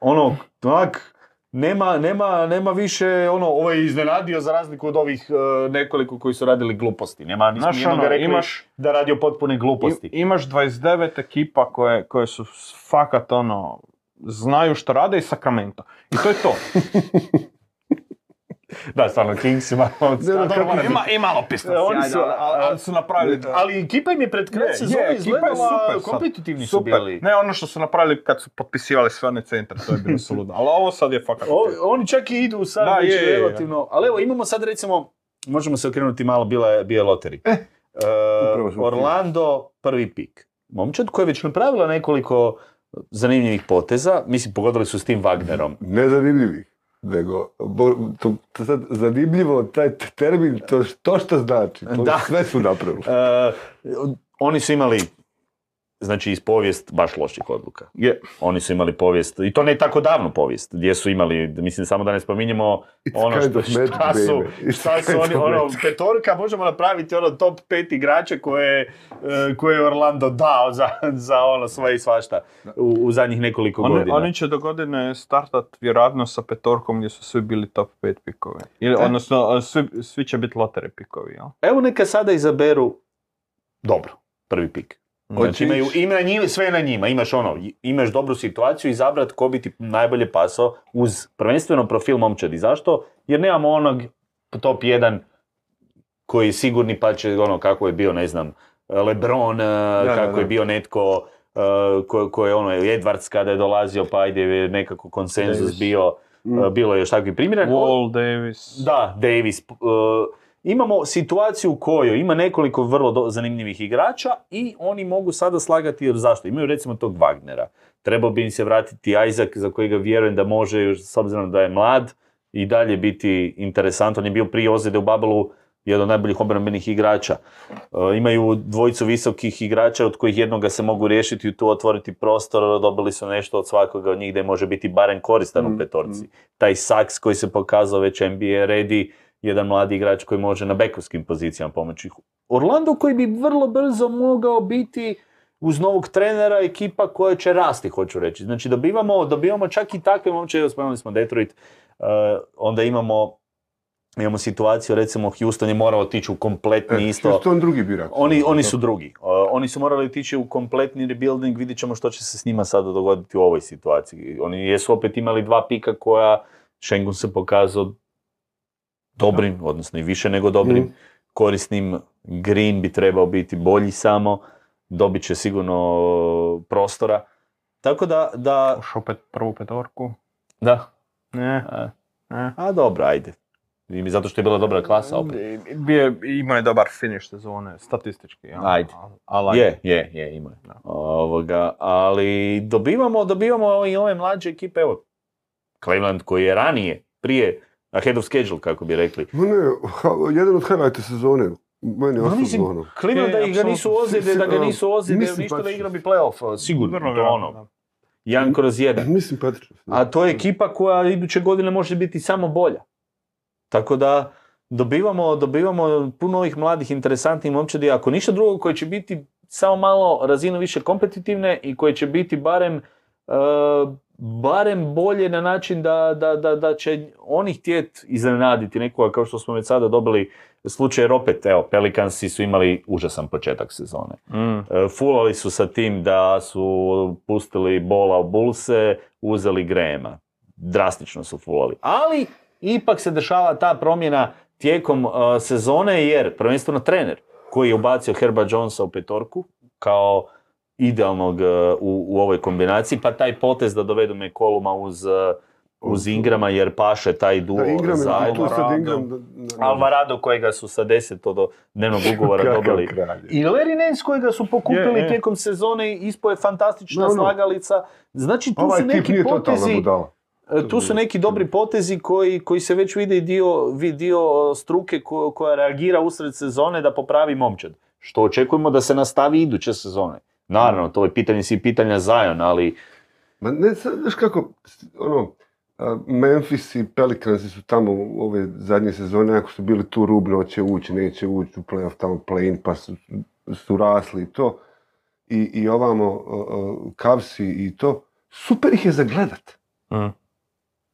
Ono, tak, nema, nema, nema više, ono, ovo je iznenadio za razliku od ovih eh, nekoliko koji su radili gluposti. Nema, nismo Znaš, jednoga ono, rekli imaš- da radi o potpune gluposti. I- imaš 29 ekipa koje, koje su fakat ono, znaju što rade i Sacramento. I to je to. Da, stvarno, Kings ima... ima, i malo Pistons, Oni ajde, su- ali, su napravili... Ali ekipa im je pred kraj sezone je, ekipa je izgledala, super kompetitivni su Super. bili. Ne ono što su napravili kad su potpisivali sve one centre, to je bilo suludo. Ali ovo sad je fakat... Oni čak i idu sad Da, već je, je, je. relativno. Ali evo, imamo sad recimo, možemo se okrenuti malo, bila je, bio loteri. E, smo Orlando, prvi pik. Momčad koja je već napravila nekoliko zanimljivih poteza, mislim, pogodili su s tim Wagnerom. Ne zanimljivih, nego bo- to, to sad zanimljivo, taj termin, to, to što znači, to Da. sve su napravili. E, oni su imali, znači, iz povijest baš loših odluka. Je. Oni su imali povijest, i to ne tako davnu povijest, gdje su imali, mislim, samo da ne spominjemo It's ono kind što, of magic, šta su, šta su kind oni, ono, petorka, možemo napraviti ono top pet igrača koje, e, koje je Orlando dao za, za ono sve i svašta u, u zadnjih nekoliko Oni, godina. oni će do godine startat vjerojatno sa petorkom gdje su svi bili top 5 pikovi. Ili, E. odnosno, svi, svi će biti lotere pikovi, jel? Evo neka sada izaberu dobro, prvi pik. Znači imaju, ima na njima, sve je na njima. Imaš ono, imaš dobru situaciju, izabrat ko bi ti najbolje pasao uz prvenstveno profil momčadi. Zašto? Jer nemamo onog top 1 koji je sigurni pa će ono kako je bio, ne znam, Lebron, eh, kako da, je da. bio netko eh, ko, ko je ono, Edwards kada je dolazio pa ajde je nekako konsenzus bio, Mm. eh, bilo je još takvih primjera. Wall, Davis. Da, Davis. uh, imamo situaciju u kojoj ima nekoliko vrlo do- zanimljivih igrača i oni mogu sada slagati jer zašto? Imaju recimo tog Wagnera. Trebao bi im se vratiti Isaac za kojega vjerujem da može, još s obzirom da je mlad, i dalje biti interesantan. On je bio prije ozljede u Babelu jedan od najboljih obrambenih igrača. Uh, imaju dvojicu visokih igrača od kojih jednoga se mogu riješiti i tu otvoriti prostor. Dobili su nešto od svakoga od njih da može biti barem koristan u Mm, petorci. Taj Saks koji se pokazao već NBA ready, jedan mladi igrač koji može na bekovskim pozicijama pomoći. Orlando koji bi vrlo brzo mogao biti uz novog trenera ekipa koja će rasti, hoću reći. Znači dobivamo, dobivamo čak i takve momče, evo spomenuli smo Detroit, uh, onda imamo Imamo situaciju, recimo Houston je morao otići u kompletni E, isto... Houston drugi birak. Oni, oni su drugi. Uh, oni su morali otići u kompletni rebuilding, vidjet ćemo što će se s njima sada dogoditi u ovoj situaciji. Oni jesu opet imali dva pika koja Šengun se pokazao dobrim, odnosno i više nego dobrim, Mm. korisnim. Green bi trebao biti bolji samo, dobit će sigurno prostora. Tako da, da, Ušao pet, prvu petorku. da, Ne, a, ne. a dobro, ajde. I Zato što je bila dobra klasa opet. Bio je, imao je dobar finish sezone, statistički. jel? Ajde. Al- ali- Je, je, je, ima. je. Da. Ovoga, ali dobivamo, dobivamo i ove mlađe ekipe, evo, Cleveland koji je ranije, prije, ahead of schedule, kako bi rekli. Ma ne, ha, jedan od highlighta sezone. Meni Ma osobno mislim, ono. Cleveland da ga nisu ozljede, da ga nisu ozljede, mislim, ništa da igra bi playoff, sigurno, Vrlo ono, jedan kroz jedan. Mislim Patrick. A to je ekipa koja iduće godine može biti samo bolja. Tako da dobivamo, dobivamo puno ovih mladih, interesantnih momčadi, ako ništa drugo, koji će biti samo malo razinu više kompetitivne i koji će biti barem uh, barem bolje na način da, da, da, da će oni htjet iznenaditi nekoga kao što smo već sada dobili slučaj jer opet, evo, Pelicansi su imali užasan početak sezone. Mm. E, Fulali su sa tim da su pustili bola u bulse, uzeli Grema. Drastično su fulali. Ali ipak se dešava ta promjena tijekom e, sezone jer prvenstveno trener koji je ubacio Herba Jonesa u petorku kao idealnog e, u, u ovoj kombinaciji, pa taj potez da dovedu Mekoluma uz, e, uz Ingrama jer paše taj duo Da, Ingram sad Alvarado. Ingram. da- da- Alvarado kojega su sa 10 do dnevnog ugovora dobili. I Larry Nance kojega su pokupili Je, je. tijekom sezone i ispao je fantastična No, no. slagalica. Znači tu su Ovaj tip neki potezi, e, tu su neki dobri potezi koji, koji se već vide dio, dio struke ko- koja reagira usred sezone da popravi momčad. Što očekujemo da se nastavi iduće sezone. Naravno, to je pitanje svi pitanja Zion, ali Ma ne, sad, znaš kako, ono, Memphis i Pelicansi su tamo u ove zadnje sezone, ako su bili tu rubno, će ući, neće ući u playoff, tamo play-in, pa su, su rasli i to. I, i ovamo, uh, Cavsi i to, super ih je za gledat. Mm.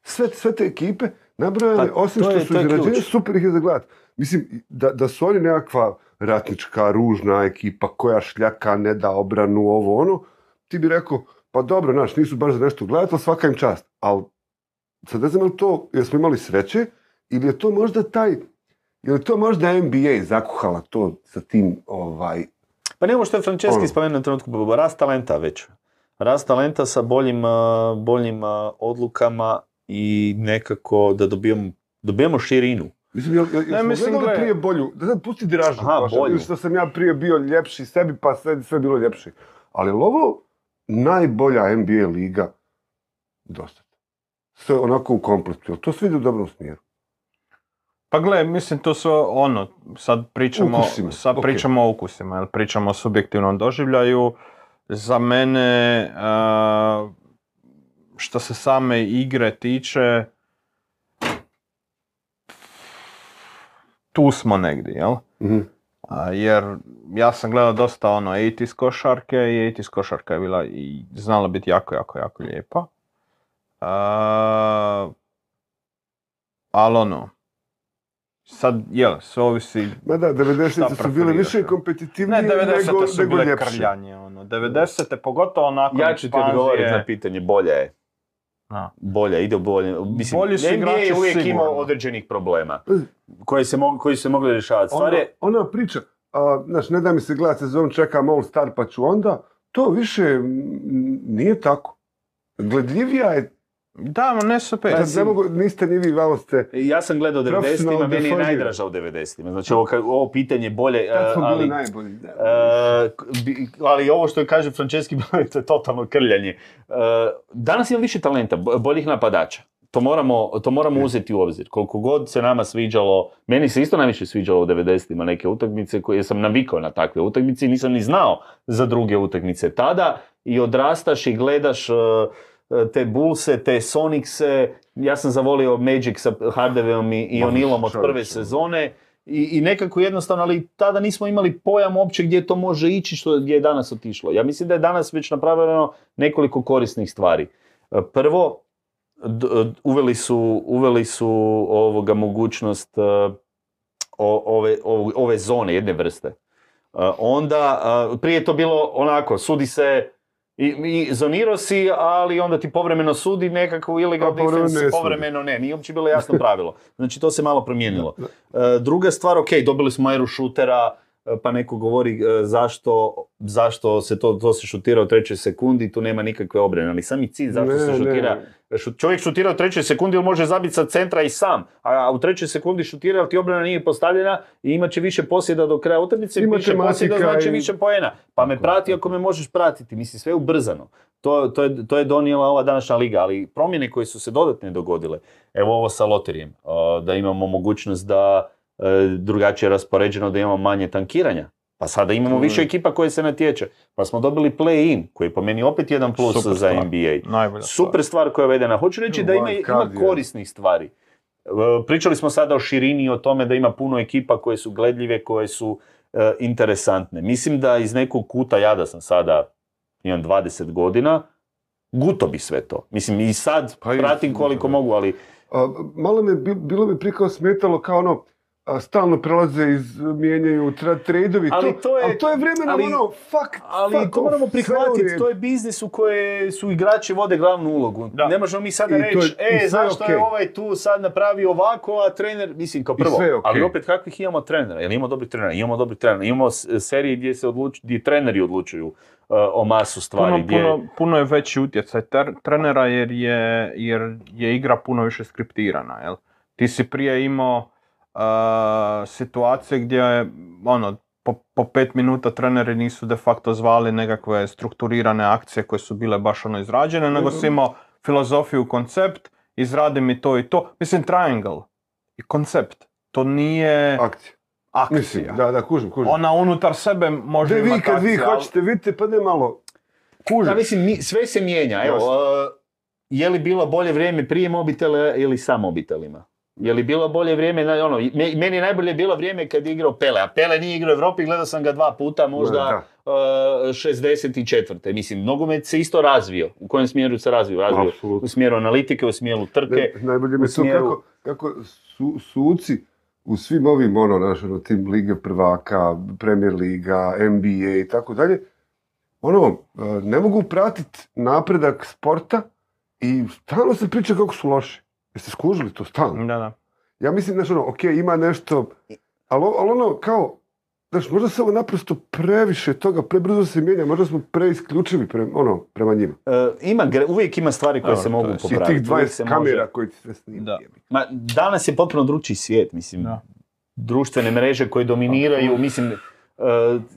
Sve, sve te ekipe, nabrojane, Pa, osim to što je- su izrađene, super ih je za gledat. Mislim, da, da su oni nekakva ratnička, ružna ekipa koja šljaka, ne da obranu, ovo ono, ti bi rekao, pa dobro, znaš, nisu baš za nešto gledati, ali svaka im čast. Ali, sad ne znam je li to, jer smo imali sreće, ili je to možda taj, je li to možda NBA zakuhala to sa tim, ovaj, Pa ne ovo što je Franceschi Ono. spomenuo u trenutku, rast talenta već. Rast talenta sa boljim, boljim odlukama i nekako da dobijemo, dobijemo širinu. Mislim, jel, jel, jel Ne, smo mislim, gledali gle- prije bolju, da sad pusti diražu, Aha, bolju. što sam ja prije bio ljepši sebi, pa sve, sve bilo ljepši. Ali ovo najbolja NBA liga dosta? Sve onako u kompletu, jel to sve ide u dobrom smjeru? Pa gle, mislim to su ono, sad pričamo, Ukusima, sad ok. pričamo o ukusima, jel pričamo o subjektivnom doživljaju. Za mene, e, što se same igre tiče, tu smo negdje, jel? Mhm. A, jer ja sam gledao dosta ono 80s košarke i 80s košarka je bila i znala biti jako, jako, jako lijepa. A, ali ono, sad, jel, sve ovisi, Ma da, 90 Šta su bile više kompetitivnije ne, nego, 90. su nego bile ljepše. krljanje, ono, 90. pogotovo nakon Ja ću ti odgovoriti ekspanzije. na pitanje, bolja je. Da. Bolja, ide bolje. Mislim, Bolji su NBA je uvijek sigurno. imao određenih problema koji se, mogu, koji su se mogli rješavati. Stvar Ona, je, ona priča, a, znaš, ne da mi se gledati sezon, čekam All Star pa ću onda, to više nije tako. Gledljivija je, Da, ma ne su pet. sad ne mogu, niste ni vi, vamo ste, ja sam gledao 90-ima, Profesionalno meni je najdraža u 90-ima. Znači ovo, ovo pitanje bolje, tad smo bili ali... najbolji. E, bi- ali ovo što kaže Franceschi, to je totalno krljanje. E, danas ima više talenta, bo- boljih napadača. To moramo, to moramo uzeti u obzir. Koliko god se nama sviđalo, meni se isto najviše sviđalo u 90-ima neke utakmice koje sam navikao na takve utakmice i nisam ni znao za druge utakmice tada i odrastaš i gledaš te Bullse, te Sonicse, ja sam zavolio Magic sa Hardaveom i, i Ma, O'Nealom od prve čovječe. sezone i, i nekako jednostavno, ali tada nismo imali pojam uopće gdje to može ići, što gdje je danas otišlo. Ja mislim da je danas već napravljeno nekoliko korisnih stvari. Prvo, d- d- uveli su, uveli su ovoga mogućnost e, o- ove, ove, ove zone jedne vrste. E, Onda, e, prije je to bilo onako, sudi se i, i zonirao si, ali onda ti povremeno sudi nekakvu ilegal Pa povremeno defense, ne povremeno ne. Nije uopće bilo jasno pravilo. Znači to se malo promijenilo. E, Druga stvar, ok, dobili smo eru šutera, pa neko govori e, zašto, zašto se to, to se šutira u trećoj sekundi, tu nema nikakve obrane, ali sami cilj zašto Ne, se šutira, ne. Čovjek šutira u trećoj sekundi ili može zabiti sa centra i sam, a u trećoj sekundi šutira jer ti obrana nije postavljena i imat će više posjeda do kraja utakmice, više posjeda znači i- više poena. Pa me prati ako me možeš pratiti, mislim sve ubrzano. To, to, je, to je donijela ova današnja liga, ali promjene koje su se dodatne dogodile, evo ovo sa loterijem, a, da imamo mogućnost da drugačije raspoređeno, da imamo manje tankiranja. Pa sada imamo je- više ekipa koje se natječe. Pa smo dobili play-in, koji je po meni opet jedan plus Super za stvar. NBA. Najbolja. Super stvar koja je uvedena. Hoću reći da ima, ima korisnih stvari. E, Pričali smo sada o širini i o tome da ima puno ekipa koje su gledljive, koje su e, interesantne. Mislim da iz nekog kuta, ja da sam sada, imam 20 godina, guto bi sve to. Mislim, i sad Pa pratim koliko mogu, ali A, malo me, bi- bilo mi prije kao smetalo kao ono, stalno prelaze iz, mijenjaju tra, tradeovi, Ali to, to je- ali to je vremena ali- ono, fuck, Ali fuck to off, moramo prihvatiti, to je biznis u kojem su igrači vode glavnu ulogu. Da. Ne možemo mi sada je- reći, e, zašto je okej. ovaj tu sad napravio ovako, a trener, mislim, kao prvo, je okej. ali opet kakvih imamo trenera, jel imamo dobrih trenera, imamo dobrih trenera, imamo serije gdje se odlučuju, gdje treneri odlučuju uh, o masu stvari, Puno, gdje... puno, puno je veći utjecaj ter- trenera jer je, jer je igra puno više skriptirana. Jel? Ti si prije imao situacije gdje je, ono, po, po pet minuta treneri nisu de facto zvali nekakve strukturirane akcije koje su bile baš ono izrađene, nego si imao filozofiju, koncept, izradi mi to i to. Mislim, triangle i koncept. To nije Akcija. akcija. Mislim, da, da, kužim, kužim. Ona unutar sebe može Da vi imati kad vi akcije, ali- hoćete, vidite, pa ne malo, kužim. Da, mislim, mi- sve se mijenja. Evo, uh, je li bilo bolje vrijeme prije mobitela ili sa mobitelima? Je li bilo bolje vrijeme, ono, me- meni je najbolje bilo vrijeme kad je igrao Pele, a Pele nije igrao u Evropi, gledao sam ga dva puta, možda Da, uh, 64. Mislim, nogomet se isto razvio. U kojem smjeru se razvio? Razvio Apsolutno. u smjeru analitike, u smjeru trke. Ne, najbolje mi to smjeru- kako, kako su, suci u svim ovim, ono, naš, ono, tim Lige prvaka, Premier Liga, NBA i tako dalje, ono, e, ne mogu pratiti napredak sporta i stalno se priča kako su loši. Jeste skužili to stalno? Da, da. Ja mislim, znaš, ono, ok, ima nešto, ali, ali ono, kao, znaš, možda se ovo naprosto previše toga, prebrzo se mijenja, možda smo preisključivi pre, ono, prema njima. Uh, ima, gre- uvijek ima stvari koje Dobro, se mogu je- I popraviti. tih Uvijek 20 se kamera može- koji ti sve snimaju. Da. Ma, danas je potpuno drugčiji svijet, mislim. Da. Društvene mreže koje dominiraju, mislim, e,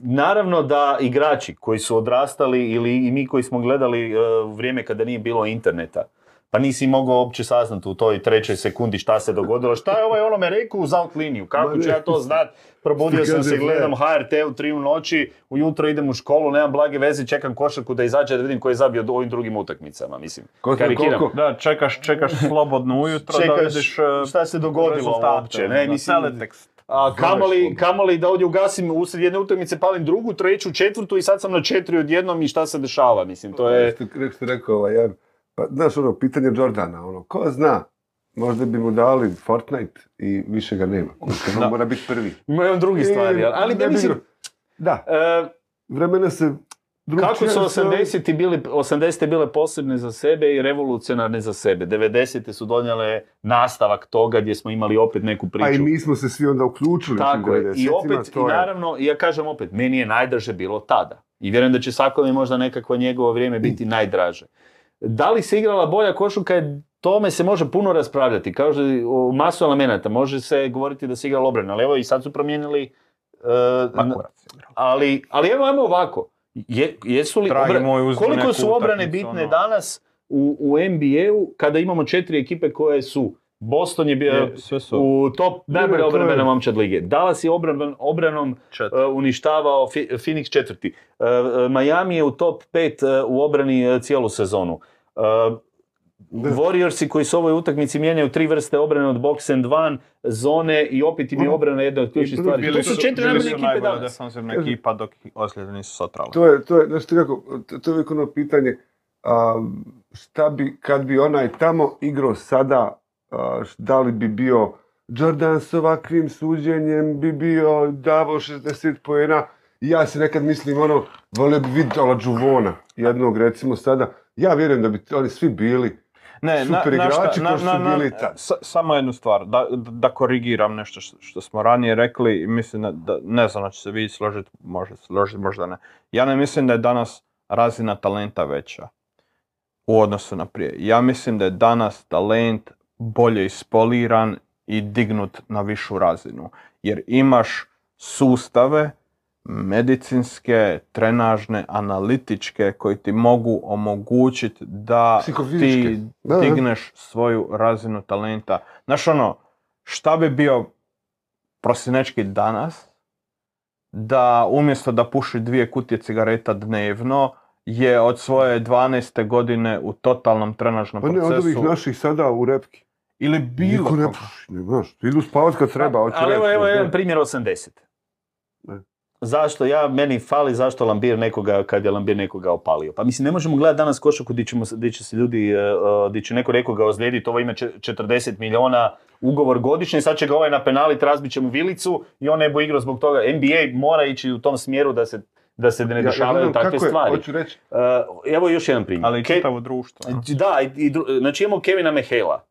naravno da igrači koji su odrastali ili i mi koji smo gledali e, vrijeme kada nije bilo interneta, pa nisi mogao uopće saznati u toj trećoj sekundi šta se dogodilo. Šta je ovaj onome rekao uz out liniju? Kako ću ja to znat? Probudio sam se, gledam. HRT u tri u noći, ujutro idem u školu, nemam blage veze, čekam košarku da izađe da vidim ko je zabio u ovim drugim utakmicama. Mislim, karikiram. koliko- Da, čekaš, čekaš slobodno ujutro da Čekaš vidiš e, šta se dogodilo rezultate, uopće. Ne, mislim, a kamoli, kamoli da ovdje ugasim usred jedne utakmice, palim drugu, treću, četvrtu i sad sam na četiri odjednom i šta se dešava, mislim, to je... Što ste rekao, ovaj, jedan, pa, znaš ono, pitanje Jordana, ono, ko zna, možda bi mu dali Fortnite i više ga nema. Kužite, on mora biti prvi. Ima on drugi stvari, ali, Ne mislim. Da, e, vremena se kako su se- 80 bili, 80 bile posebne za sebe i revolucionarne za sebe. 90 su donijele nastavak toga gdje smo imali opet neku priču. A i mi smo se svi onda uključili. Tako je. I 90-ima, opet, i naravno, ja kažem opet, meni je najdraže bilo tada. I vjerujem da će svakome možda nekakvo njegovo vrijeme biti najdraže. Da li se igrala bolja košulka, je- tome se može puno raspravljati. Kao o masu elemenata, može se govoriti da se igrala obrana, ali evo i sad su promijenili... n- igrao. ali, ali evo, ajmo ovako. Je, jesu li obra- moj, koliko su obrane bitne ono. danas u, u NBA-u kada imamo četiri ekipe koje su Boston je bio Je, sve su u top najbolja Ne, to je- obrambena momčad lige. Dallas je obran, obranom četiri. e, uništavao Fi- Phoenix četvrti. E, e, Miami je u top 5 u obrani e, cijelu sezonu. E. Warriorsi koji su u ovoj utakmici mijenjaju tri vrste obrane od box and one, zone i opet im je obrana jedna od ključnih stvari. bili To su su- četiri najbolje su ekipe danas. Kažem- ekipa dok ozljede nisu sotrali. To je, to je, znaš ti kako, to, to je uvijek ono pitanje, a, šta bi, kad bi onaj tamo igrao sada, da li bi bio Jordan s ovakvim suđenjem, bi bio davao 60 poena, ja se nekad mislim ono, volio bi vidjeti Ola Đuvona, jednog recimo sada, ja vjerujem da bi oni svi bili, Ne, super na, igrači na- na- su na- bili tad. sa- samo jednu stvar, da, da korigiram nešto što, što smo ranije rekli, mislim da, ne znam da će se vi složiti, može složiti, možda ne. Ja ne mislim da je danas razina talenta veća u odnosu na prije. Ja mislim da je danas talent bolje ispoliran i dignut na višu razinu. Jer imaš sustave medicinske, trenažne, analitičke koji ti mogu omogućiti da ti Da, digneš svoju razinu talenta. Znaš ono, šta bi bio prosinečki danas da umjesto da puši dvije kutije cigareta dnevno je od svoje 12. godine u totalnom trenažnom pa ne, od ovih procesu naših sada u repki. Ili bilo Niko ne puši, ne znaš, idu spavat kad treba. hoću Ali evo, reći, evo jedan primjer 80. Ne. zašto ja, meni fali zašto Lambir nekoga, kad je Lambir nekoga opalio. Pa mislim, ne možemo gledati danas košaku gdje, ćemo, gdje će se ljudi, e, e, gdje će neko nekoga ozlijediti, ovo ima če- 40 miliona ugovor godišnje, sad će ga ovaj napenalit, razbit će mu vilicu i on ne bo igrao zbog toga. NBA mora ići u tom smjeru da se, da se ne dešavaju takve kako je, stvari. Hoću reći, E, evo još jedan primjer. Ali čitavo društvo. da, i, i dru- znači imamo Kevina Mehela,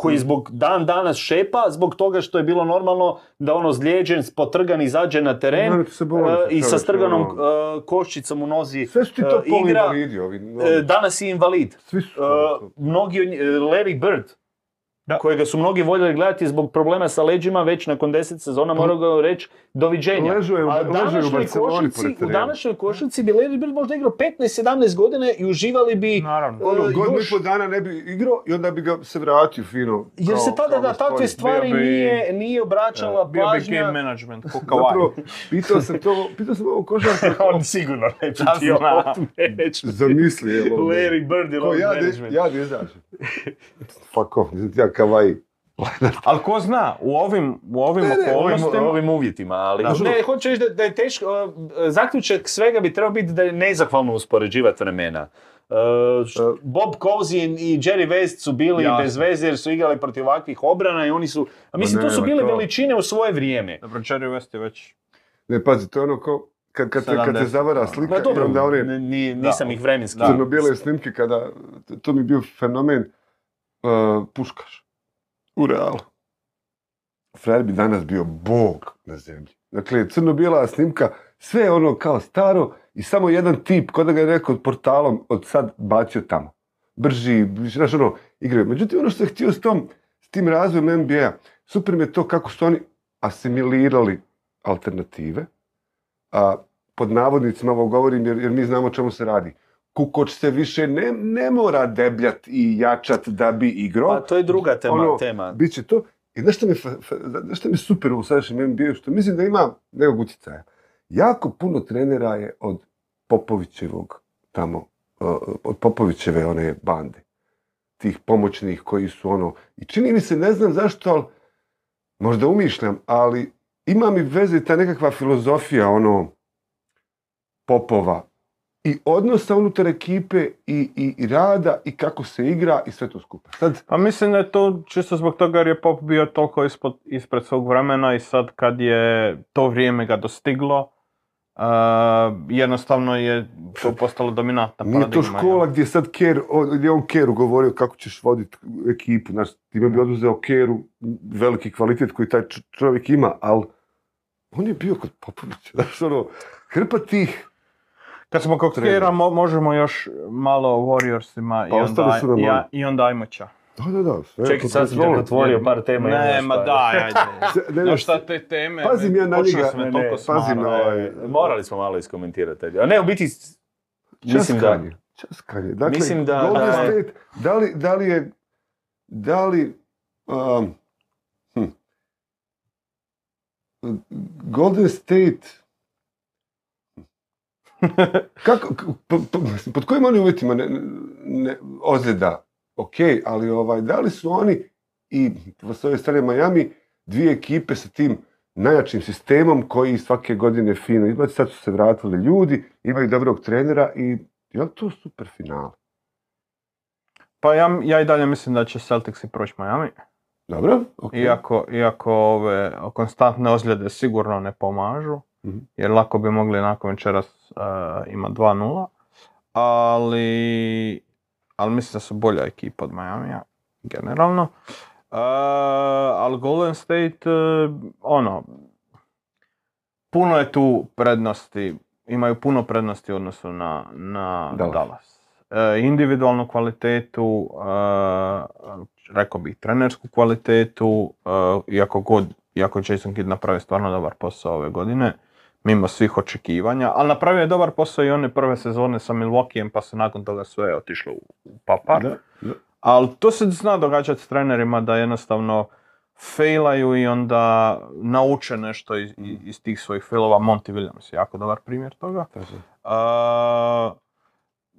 koji zbog dan danas šepa, zbog toga što je bilo normalno da ono zlijeđen, potrgan, izađe na teren e, i sa strganom ono. e, koščicom u nozi sve su ti to e, igra, ovi. ono, danas je invalid. Svi su to. mnogi, nji- e, Larry Bird, Da. kojega su mnogi voljeli gledati zbog problema sa leđima, već nakon deset sezona morao ga reći doviđenja. Ležao je u- A je u današnjoj Barceloni u današnjoj košarci bi Larry Bird možda igrao 15-17 godine i uživali bi Naravno. Ono, e, godinu i pol dana ne bi igrao i onda bi ga se vratio fino. Jer kao- se tada na takve stvari Bio bi- nije, nije obraćala Bio bi pažnja. game management, ko Zapravo, pitao sam to, pitao sam ovo košarku. On sigurno neće Da, ti znam. o tome reći. Zamisli, evo. Larry Bird je Ko load ja, da, management. ja da izađem. Fuck off, nisam ti ja kavaj. Ali ko zna, u ovim, u ovim Ne, ne, ovim, okolnostima... ovim uvjetima, ali Da. ne, hoću reći da, da je teško, uh, zaključak svega bi trebao biti da je nezahvalno uspoređivati vremena. Uh, š- Uh, Bob Cousy i Jerry West su bili Jasno. bez veze jer su igrali protiv ovakvih obrana i oni su, a mislim, Ma to su nema bile to. veličine u svoje vrijeme. Dobro, Jerry West je već... Ne, pazi, to je ono kao, kad, kad, te, kad te 70. zavara slika i dobro, onda one n- ni- nisam Da. ih vremenski. Crno-bijele snimke kada, to mi je bio fenomen, uh, puškaš u realu. Frajer bi danas bio bog na zemlji. Dakle, crno-bijela snimka, sve ono kao staro i samo jedan tip, kod da ga je neko portalom od sad bacio tamo. Brži, znaš ono, igraju. Međutim, ono što je htio s, tom, s tim razvojem NBA, super mi je to kako su oni asimilirali alternative, a pod navodnicima ovo govorim jer, jer mi znamo o čemu se radi. Kukoč se više ne, ne mora debljat i jačat da bi igrao. Pa to je druga tema. Ono, tema. Bit će to. I znaš što mi, znaš mi super u sadašnjem NBA, što mislim da ima nekog utjecaja. Jako puno trenera je od Popovićevog tamo, od Popovićeve one bande. Tih pomoćnih koji su ono, i čini mi se, ne znam zašto, ali možda umišljam, ali ima mi veze ta nekakva filozofija ono Popova i odnosa unutar ekipe i, i, i rada i kako se igra i sve to skupa. Sad, Pa mislim da je to čisto zbog toga jer je Pop bio toliko ispod, ispred svog vremena i sad kad je to vrijeme ga dostiglo, uh, jednostavno je to postalo dominantna Nije to paradigma, škola gdje sad Ker, gdje je on Keru govorio kako ćeš voditi ekipu. Znaš, time bi oduzeo Keru veliki kvalitet koji taj čovjek ima, ali on je bio kod Popovića. Znaš, ono, hrpa tih. Kad smo kod mo- možemo još malo o Warriorsima i, Pa ostali onda, su nam i, malo. i onda Ajmoća. Da, da, da. Sve Čekaj, sad sam kontrolom. otvorio par tema. i Ne, onda ma daj, ajde. Ne, ne, No šta te teme, Pazim ja na njega, ne, ne, pazim na ovaj- Morali smo malo iskomentirati. A ne, u biti, mislim da... Časkanje, časkanje. Dakle, Mislim da- Golden da- State, da li, da li je, da li, um, hm. Golden State, kako, pod kojim oni uvjetima ne, ne, ozljeda, ok, ali ovaj, da li su oni i s ove strane Miami dvije ekipe sa tim najjačim sistemom koji svake godine fino izbaci, sad su se vratili ljudi, imaju dobrog trenera i je li to super finale? Pa ja, ja i dalje mislim da će Celticsi proći Miami. Dobro, ok. Iako, iako ove konstantne ozljede sigurno ne pomažu. Jer lako bi mogli nakon večeras uh, ima 2-0, ali, ali mislim da su bolja ekipa od Miamija, generalno. Uh, ali Golden State, uh, ono, puno je tu prednosti, imaju puno prednosti u odnosu na, na Dallas. Dallas. E, individualnu kvalitetu, rekao bih trenersku kvalitetu, iako god, iako Jason Kidd napravi stvarno dobar posao ove godine, mimo svih očekivanja, ali napravio je dobar posao i one prve sezone sa Milwaukeeem, pa se nakon toga sve otišlo u, papar. Da, da. Ali to se zna događati s trenerima da jednostavno failaju i onda nauče nešto iz, iz tih svojih failova. Monty Williams je jako dobar primjer toga. A,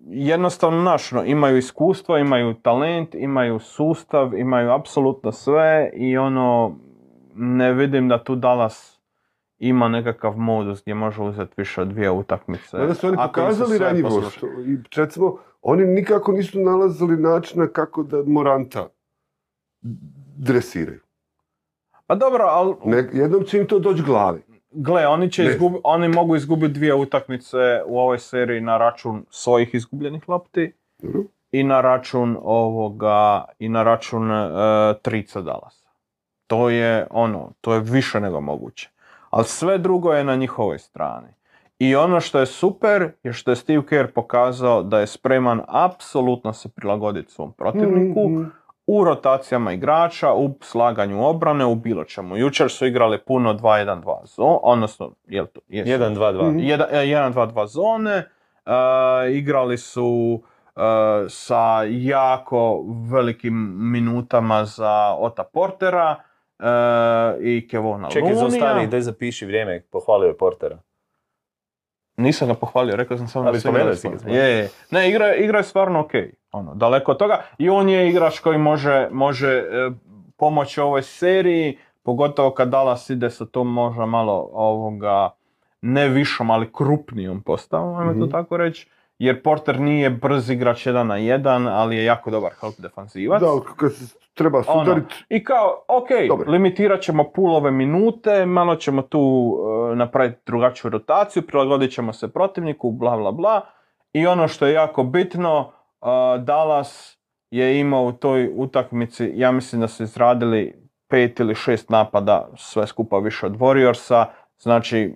jednostavno, znaš, no, imaju iskustvo, imaju talent, imaju sustav, imaju apsolutno sve i ono, ne vidim da tu Dallas ima nekakav modus gdje može uzeti više od dvije utakmice. Onda su oni pokazali ranjivost. I recimo, oni nikako nisu nalazili načina kako da Moranta dresiraju. Pa dobro, ali Ne, jednom će im to doći glavi. gle, oni, će izgubi, oni mogu izgubiti dvije utakmice u ovoj seriji na račun svojih izgubljenih lopti i na račun ovoga i na račun e, trica Dallasa. To je ono, to je više nego moguće. Ali sve drugo je na njihovoj strani. I ono što je super je što je Steve Kerr pokazao da je spreman apsolutno se prilagoditi svom protivniku Mhm. u rotacijama igrača, u slaganju obrane, u bilo čemu. Jučer su igrali puno 2-1-2 zone, odnosno, jel to? Jesu. 1-2-2. Mhm. 1-2-2 zone, e, igrali su e, sa jako velikim minutama za Ota Portera i Kevona Čekaj, zaustavi, daj zapiši vrijeme, pohvalio je Portera. Nisam ga pohvalio, rekao sam samo da stvarno. Je, je. Ne, igra, igra je stvarno ok. Ono, daleko od toga. I on je igrač koji može, može e, pomoći ovoj seriji, pogotovo kad Dallas ide sa tom možda malo ovoga, ne višom, ali krupnijom postavom, ajmo to Mhm. tako reći. Jer Porter nije brz igrač jedan na jedan, ali je jako dobar help defanzivac. Da, kad se treba Ono, sudarit, I kao, ok, Dobro. limitirat ćemo pulove minute, malo ćemo tu e, napraviti drugačiju rotaciju, prilagodit ćemo se protivniku, bla bla bla. I ono što je jako bitno, e, Dallas je imao u toj utakmici, ja mislim da su izradili pet ili šest napada, sve skupa više od Warriorsa, znači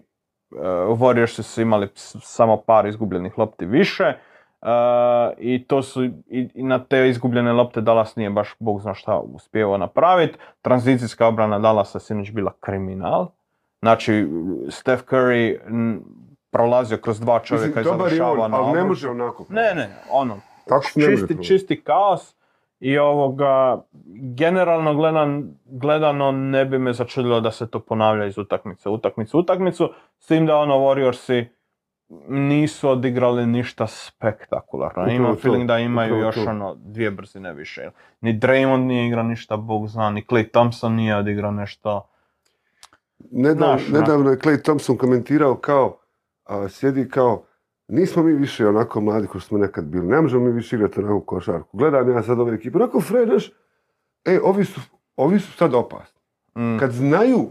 Warriorsi su imali samo par izgubljenih lopti više. e, I to su, i, i na te izgubljene lopte Dallas nije baš bog zna šta uspjevao napraviti. Tranzicijska obrana Dallasa sinoć bila kriminal. Znači, Steph Curry m, prolazio kroz dva čovjeka mislim, i dobar je završava on, na ali ne može onako. Ne, ne, ono, Tako čisti, čisti kaos i ovoga, generalno gledan, gledano ne bi me začudilo da se to ponavlja iz utakmice, utakmicu, utakmicu, s tim da ono Warriorsi nisu odigrali ništa spektakularno. Imam feeling da imaju upravo još ono dvije brzine više. Ni Draymond nije igrao ništa, bog zna, ni Klay Thompson nije odigrao nešto. Nedavno, Znaš, ono. nedavno je Clay Thompson komentirao kao, a, sjedi kao, nismo mi više onako mladi kao što smo nekad bili, ne možemo mi više igrati onako košarku. Gledam ja sad ove ekipe, onako Fred, znaš, e, ovi su, ovi su sad opasni. Mm. Kad znaju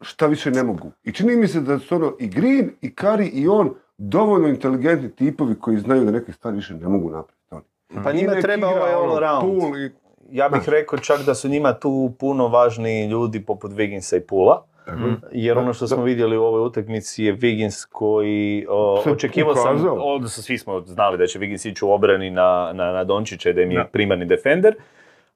šta više ne mogu. I čini mi se da su ono i Green, i Curry, i on dovoljno inteligentni tipovi koji znaju da neke stvari više ne mogu napraviti. Oni. Pa njima treba ovaj ono, all around. Poole i- Ja bih Znaš. rekao čak da su njima tu puno važniji ljudi poput Wigginsa i Pula. Mm. Jer ono što smo vidjeli u ovoj utakmici je Wiggins koji o, očekivao sam, odnosno svi smo znali da će Wiggins ići u obrani na, na, na Dončića i da im je Da. primarni defender,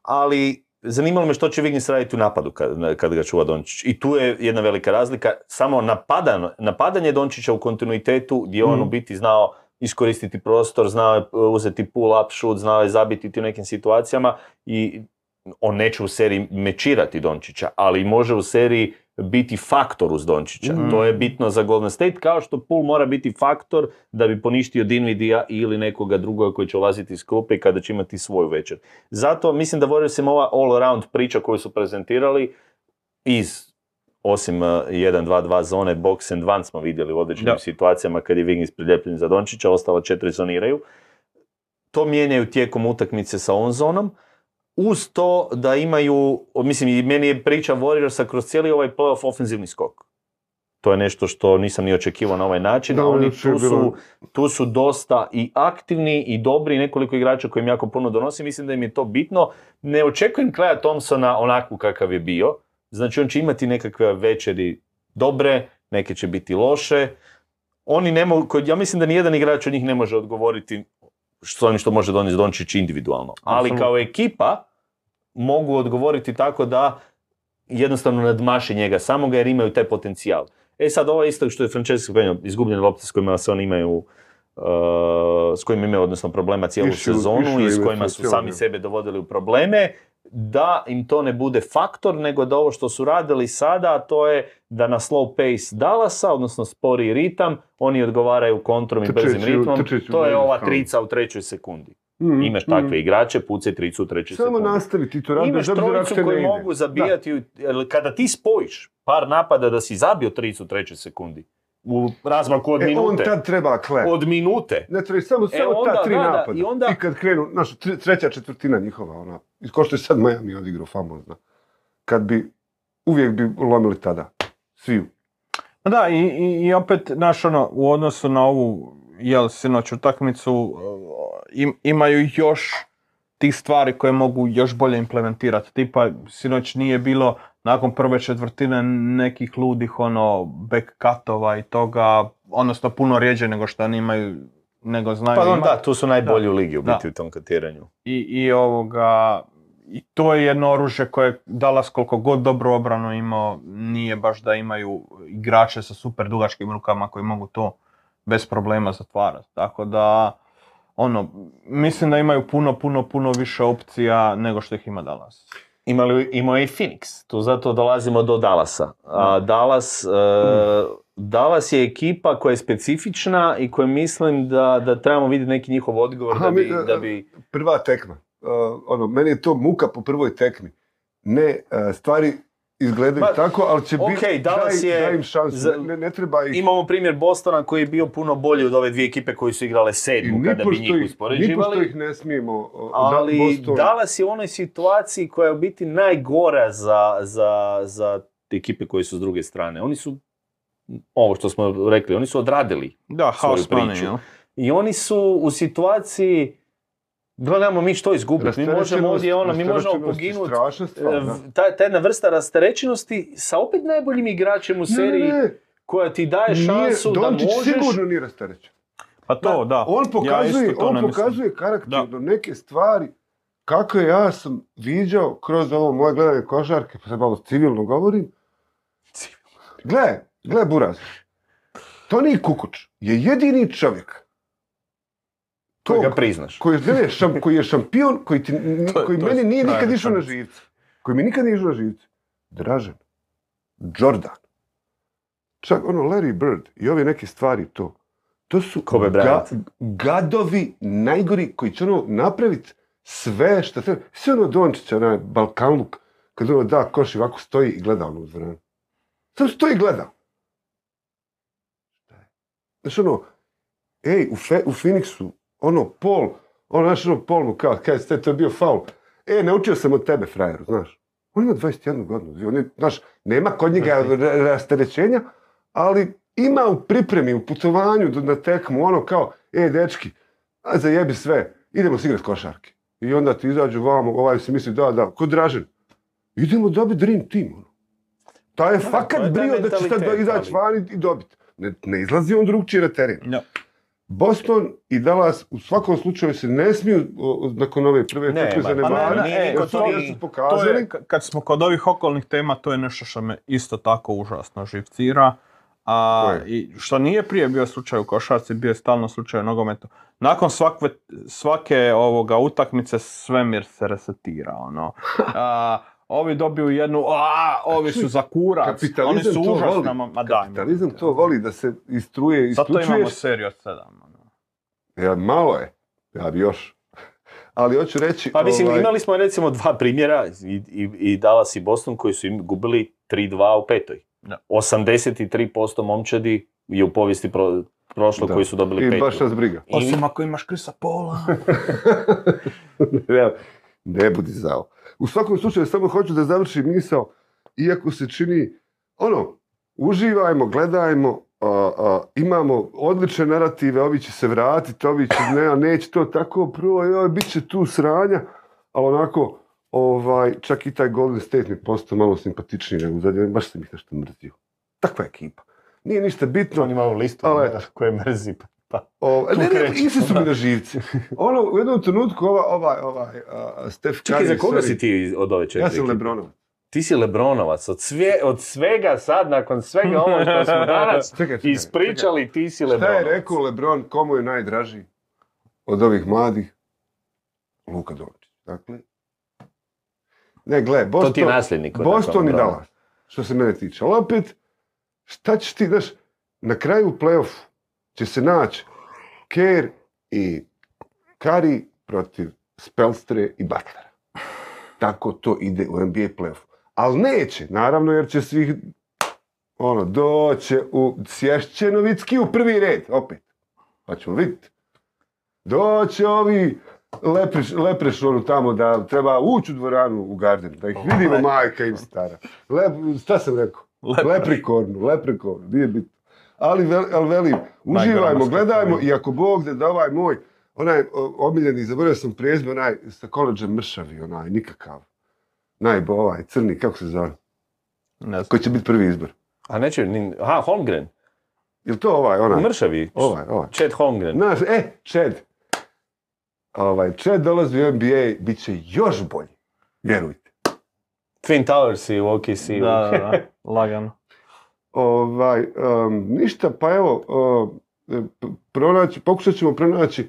ali zanimalo me što će Wiggins raditi u napadu kad, kad ga čuva Dončić. I tu je jedna velika razlika, samo napadan, napadanje Dončića u kontinuitetu gdje on u biti znao iskoristiti prostor, znao je uzeti pull up shoot, znao je zabiti ti u nekim situacijama i on neće u seriji mečirati Dončića, ali može u seriji biti faktor uz Dončića. Mm. To je bitno za Golden State, kao što Poole mora biti faktor da bi poništio Dinvidija ili nekoga drugoga koji će ulaziti iz klupe i kada će imati svoju večer. Zato mislim da Warriors ova all around priča koju su prezentirali iz osim uh, 1-2-2 zone, box and one smo vidjeli u određenim Da. situacijama kad je Wiggins priljepljen za Dončića, ostalo četiri zoniraju. To mijenjaju tijekom utakmice sa on zonom. Uz to da imaju, mislim i meni je priča Warriorsa kroz cijeli ovaj playoff ofenzivni skok. To je nešto što nisam ni očekivao na ovaj način. Da, a oni tu su, tu su dosta i aktivni i dobri, nekoliko igrača koji im jako puno donosi. Mislim da im je to bitno. Ne očekujem Claya Thompsona onakvu kakav je bio. Znači on će imati nekakve večeri dobre, neke će biti loše. Oni ne mogu, ja mislim da nijedan igrač od njih ne može odgovoriti što onim što može donijeti Dončić individualno. Ali kao ekipa mogu odgovoriti tako da jednostavno nadmaše njega samoga jer imaju taj potencijal. E sad ovo isto što je Francesco spomenuo, izgubljene lopte s kojima se oni imaju uh, s kojima imaju odnosno problema cijelu Išli sezonu išli i s kojima su sami sebe dovodili u probleme, da im to ne bude faktor, nego da ovo što su radili sada, a to je da na slow pace Dallasa, odnosno spori ritam, oni odgovaraju kontrom i brzim ritmom. trčeći u To je ova trica u trećoj sekundi. Mhm, Imaš takve igrače, pucaj tricu u trećoj Samo sekundi. nastavi ti to radi, Imaš trojicu ide. mogu zabijati, kada ti spojiš par napada da si zabio tricu u trećoj sekundi, u razmaku od. E, on minute, tad treba klep. od minute, Ne treba samo, E, samo onda, ta tri da, da, napada. i onda- kad krenu, znaš, tre- treća četvrtina njihova, ona, i ko što je sad Miami odigrao famozna. Kad bi, uvijek bi lomili tada. Svi. Da, i, i, i opet, znaš, ono, u odnosu na ovu, jel, sinoć utakmicu, uh, im- imaju još tih stvari koje mogu još bolje implementirati. Tipa, sinoć nije bilo nakon prve četvrtine nekih ludih, ono, back cutova i toga, odnosno puno rijeđe nego što oni imaju, nego znaju pa on, da, tu su najbolji u ligi u Da. biti u tom katiranju. I, i ovoga, i to je jedno oružje koje Dallas koliko god dobro obranu imao, nije baš da imaju igrače sa super dugačkim rukama koji mogu to bez problema zatvarati. Tako da, ono, mislim da imaju puno, puno, puno više opcija nego što ih ima Dallas. Imali, imao je i Phoenix, tu zato dolazimo do Dallasa. A, Dallas, e, Dallas je ekipa koja je specifična i koja mislim da, da trebamo vidjeti neki njihov odgovor Aha, da bi, mi, e, da bi... Prva tekma. Uh, ono, meni je to muka po prvoj tekmi. Ne, uh, stvari izgledaju Ma, tako, ali će biti, okej, Dallas daj, je daj im šansu, za- ne, ne, treba ih... Imamo primjer Bostona koji je bio puno bolji od ove dvije ekipe koji su igrale sedmu kada bi njih ih, nipošto uspoređivali. ih ne smijemo... da, Ali Boston- Dallas je u onoj situaciji koja je u biti najgora za, za, za ekipe koje su s druge strane. Oni su, ovo što smo rekli, oni su odradili Da, Svoju money, priču. jel? I oni su u situaciji, gledamo mi što izgubiti, mi možemo ovdje ono, mi možemo poginuti. da. Ta, ta jedna vrsta rasterećenosti sa opet najboljim igračem u seriji Ne, ne, ne, koja ti daje nije, šansu da Dončić možeš... sigurno nije rasterećen. Pa to, da. On Ja pokazuje, to on pokazuje karakterno Da. neke stvari kako ja sam viđao kroz ovo moje gledanje košarke, pa sad malo civilno govorim. Gle, gle Buraz. Toni Kukuč je jedini čovjek Koji ga priznaš. koji, ne, šam- koji je šampion, koji, ti, To je- koji to je meni nije nikad išao na živce. Koji mi nikad nije išao na živce. Dražen. Jordan. Čak ono Larry Bird i ove neke stvari to. To su Bryant. gadovi najgori koji će ono napraviti sve što treba. Sve ono Dončića, onaj Balkanluk, kad ono da koš i ovako stoji i gleda ono u. Samo stoji i gleda. Znaš ono, ej, u, Fe, u Phoenixu, ono, Paul, ono, znaš, ono, Paul mu kao, kaj ste, to je bio faul. E, naučio sam od tebe, frajeru, znaš. On ima 21 godinu, on je, znaš, nema kod njega ra- rasterećenja, ali ima u pripremi, u putovanju na tekmu, ono kao, e, dečki, a zajebi sve, idemo igrati košarke. I onda ti izađu vamo, ovaj si misli, da, da, kod Dražen. Idemo dobiti Dream Team, ono. Taj je to je fakat brio da će sad izaći van i, dobiti. Ne, ne izlazi on drugčije na teren. Boston i Dallas u svakom slučaju se ne smiju nakon ove prve Ne, trke pa ne, zanemariti. ne, to To je, kad smo kod ovih okolnih tema, to je nešto što me isto tako užasno živcira. A, i što nije prije bio slučaj u košarci, bio je stalno slučaj u nogometu. Nakon svakve, svake ovoga utakmice svemir se resetira. Ono. A, ovi dobiju jednu, a, ovi su za kurac, oni Kapitalizam su to užasna, voli. ma- ma daj. Kapitalizam to voli da se istruje i Zato imamo isključuješ. seriju od sedam. ono. Ja, malo je. Ja bi još. Ali hoću reći... Pa mislim, ovaj, imali smo recimo dva primjera, i, i, i Dallas i Boston, koji su im gubili 3-2 u petoj. Da. 83% momčadi je u povijesti pro, prošlo Da. koji su dobili I petu. baš nas briga. I- Osim ako imaš Krisa Pola. ne, ne budi zao. U svakom slučaju samo hoću da završim misao, iako se čini, ono, uživajmo, gledajmo, a, a, imamo odlične narative, ovi će se vratiti, ovi će, ne, neće to tako prvo, joj, bit će tu sranja, ali onako, ovaj, čak i taj Golden State mi postao malo simpatičniji nego zadnje, baš sam ih nešto mrzio. Takva ekipa. Nije ništa bitno, On ima ovu listu Ali koje mrzi. Pa. O, ne, ne, su mi na živci. Ono, u jednom trenutku ova, ovaj, ovaj, uh, Curry... Čekaj, za koga sorry, si ti od ove četiri? Ja sam ekipe? Lebronov. Ti si Lebronovac. Od, sve, od svega sad, nakon svega ovo što smo danas Čekaj, čekaj, ispričali, ti si čekaj. Šta Lebronovac. je rekao Lebron, komu je najdraži od ovih mladih? Luka Dončić. Dakle, ne, gle, To Boston, ti je nasljednik. Boston i. Dallas, što se mene tiče. Ali opet, šta ćeš ti, znaš, na kraju u playoffu će se naći Kerr i Curry protiv Spelstre i Butlera. Tako to ide u NBA playoffu. Ali neće, naravno, jer će svih ono, doće u sješće Novicki u prvi red, opet. Pa ćemo vidjeti. Doće ovi lepreš, lepreš ono tamo da treba ući u dvoranu u Garden, da ih vidimo majka im stara. Lep, šta sam rekao? Leprikornu, leprikornu, nije bitno. Ali, vel, ali velim, uživajmo, gledajmo i ako Bog da, ovaj moj, onaj omiljeni, zaboravio sam prezme, onaj sa koleđem mršavi, onaj nikakav. Najbo, ovaj, crni, kako se zove? Ne znam. Koji će biti prvi izbor? A neće, ni, aha, Holmgren. Jel to ovaj, onaj? Mršavi. Ovaj, ovaj. Chad Holmgren. Znaš, e, Čed. Ovaj, Čed dolazi u NBA, bit će još bolji. Vjerujte. Twin Towers i u OKC. Da, da, da, lagano. Ovaj, um, ništa, pa evo, pronaći, pokušat ćemo pronaći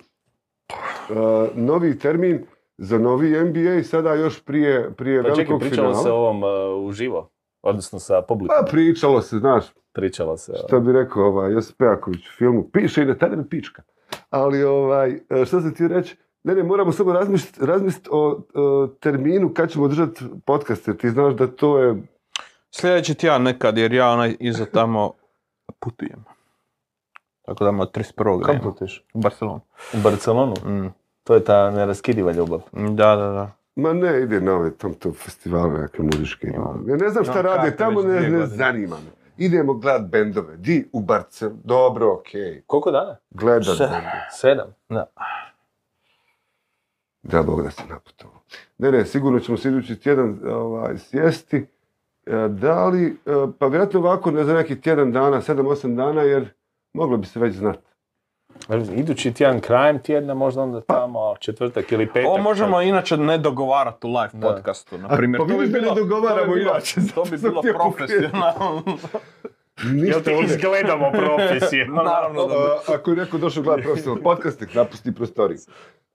uh, novi termin za novi NBA, sada još prije, prije Pa čekaj, velikog pričalo finala. se o ovom uh, uživo. Odnosno sa publikom. Pa pričalo se, znaš, Pričalo se. što bi rekao ovaj, Josip Pejaković u filmu, piše i na teren pička. Ali ovaj, e, što sam ti reći, ne, ne, moramo samo razmisliti razmislit o, o terminu kad ćemo držati podcast, jer ti znaš da to je Sljedeći tjedan nekad, jer ja onaj iza tamo putujem. Tako da ima od 31. Kam nema. putuješ? U Barcelonu. U Barcelonu. Mm. To je ta neraskidiva ljubav. Da, da, da. Ma ne, ide na ove tom, tom festivalu neke muzičke. Ja ne znam šta Imam rade tamo, ne, ne zanima me. Idemo gledat bendove. Di? U Barcelonu. Dobro, okej. Koliko dana? Gledat Se- bendove. Sedam. da. Da, Bog da se naputovao. Ne, ne, sigurno ćemo se idući tjedan ovaj, sjesti. E, Da li, e, pa vjerojatno ovako ne za neki tjedan dana, 7-8 dana, jer moglo bi se već znati. Idući tjedan krajem tjedna, možda onda tamo četvrtak ili petak. Ovo možemo inače ne dogovarati u live Da. podcastu, na primjer. pa to bi vidiš da ne dogovaramo to bi bilo- inače, To bi bilo profesionalno. Ništa ovdje. izgledamo profesionalno? Naravno da A, ako je neko došao gledati profesionalno podcast, napusti prostoriju.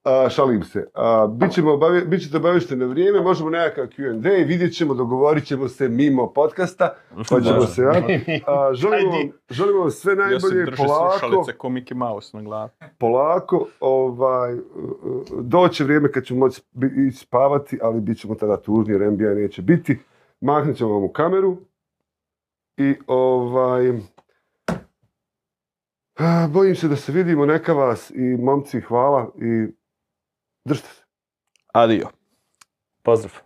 A, šalim se. A, bit, ćemo obavi, bit ćete obavište na vrijeme, možemo nekakav Q&A, vidjet ćemo, dogovorit ćemo se mimo podcasta, pa ćemo Da. se ja. A, želimo, vam, želimo vam sve najbolje, drži polako, slušalice ko Mickey Mouse na glavi. polako, ovaj, doće vrijeme kad ćemo moći ići spavati, ali bit ćemo tada tužni jer NBA neće biti. Mahnut ćemo vam u kameru i ovaj, bojim se da se vidimo, neka vas i momci hvala i držite se. Adio. Pozdrav.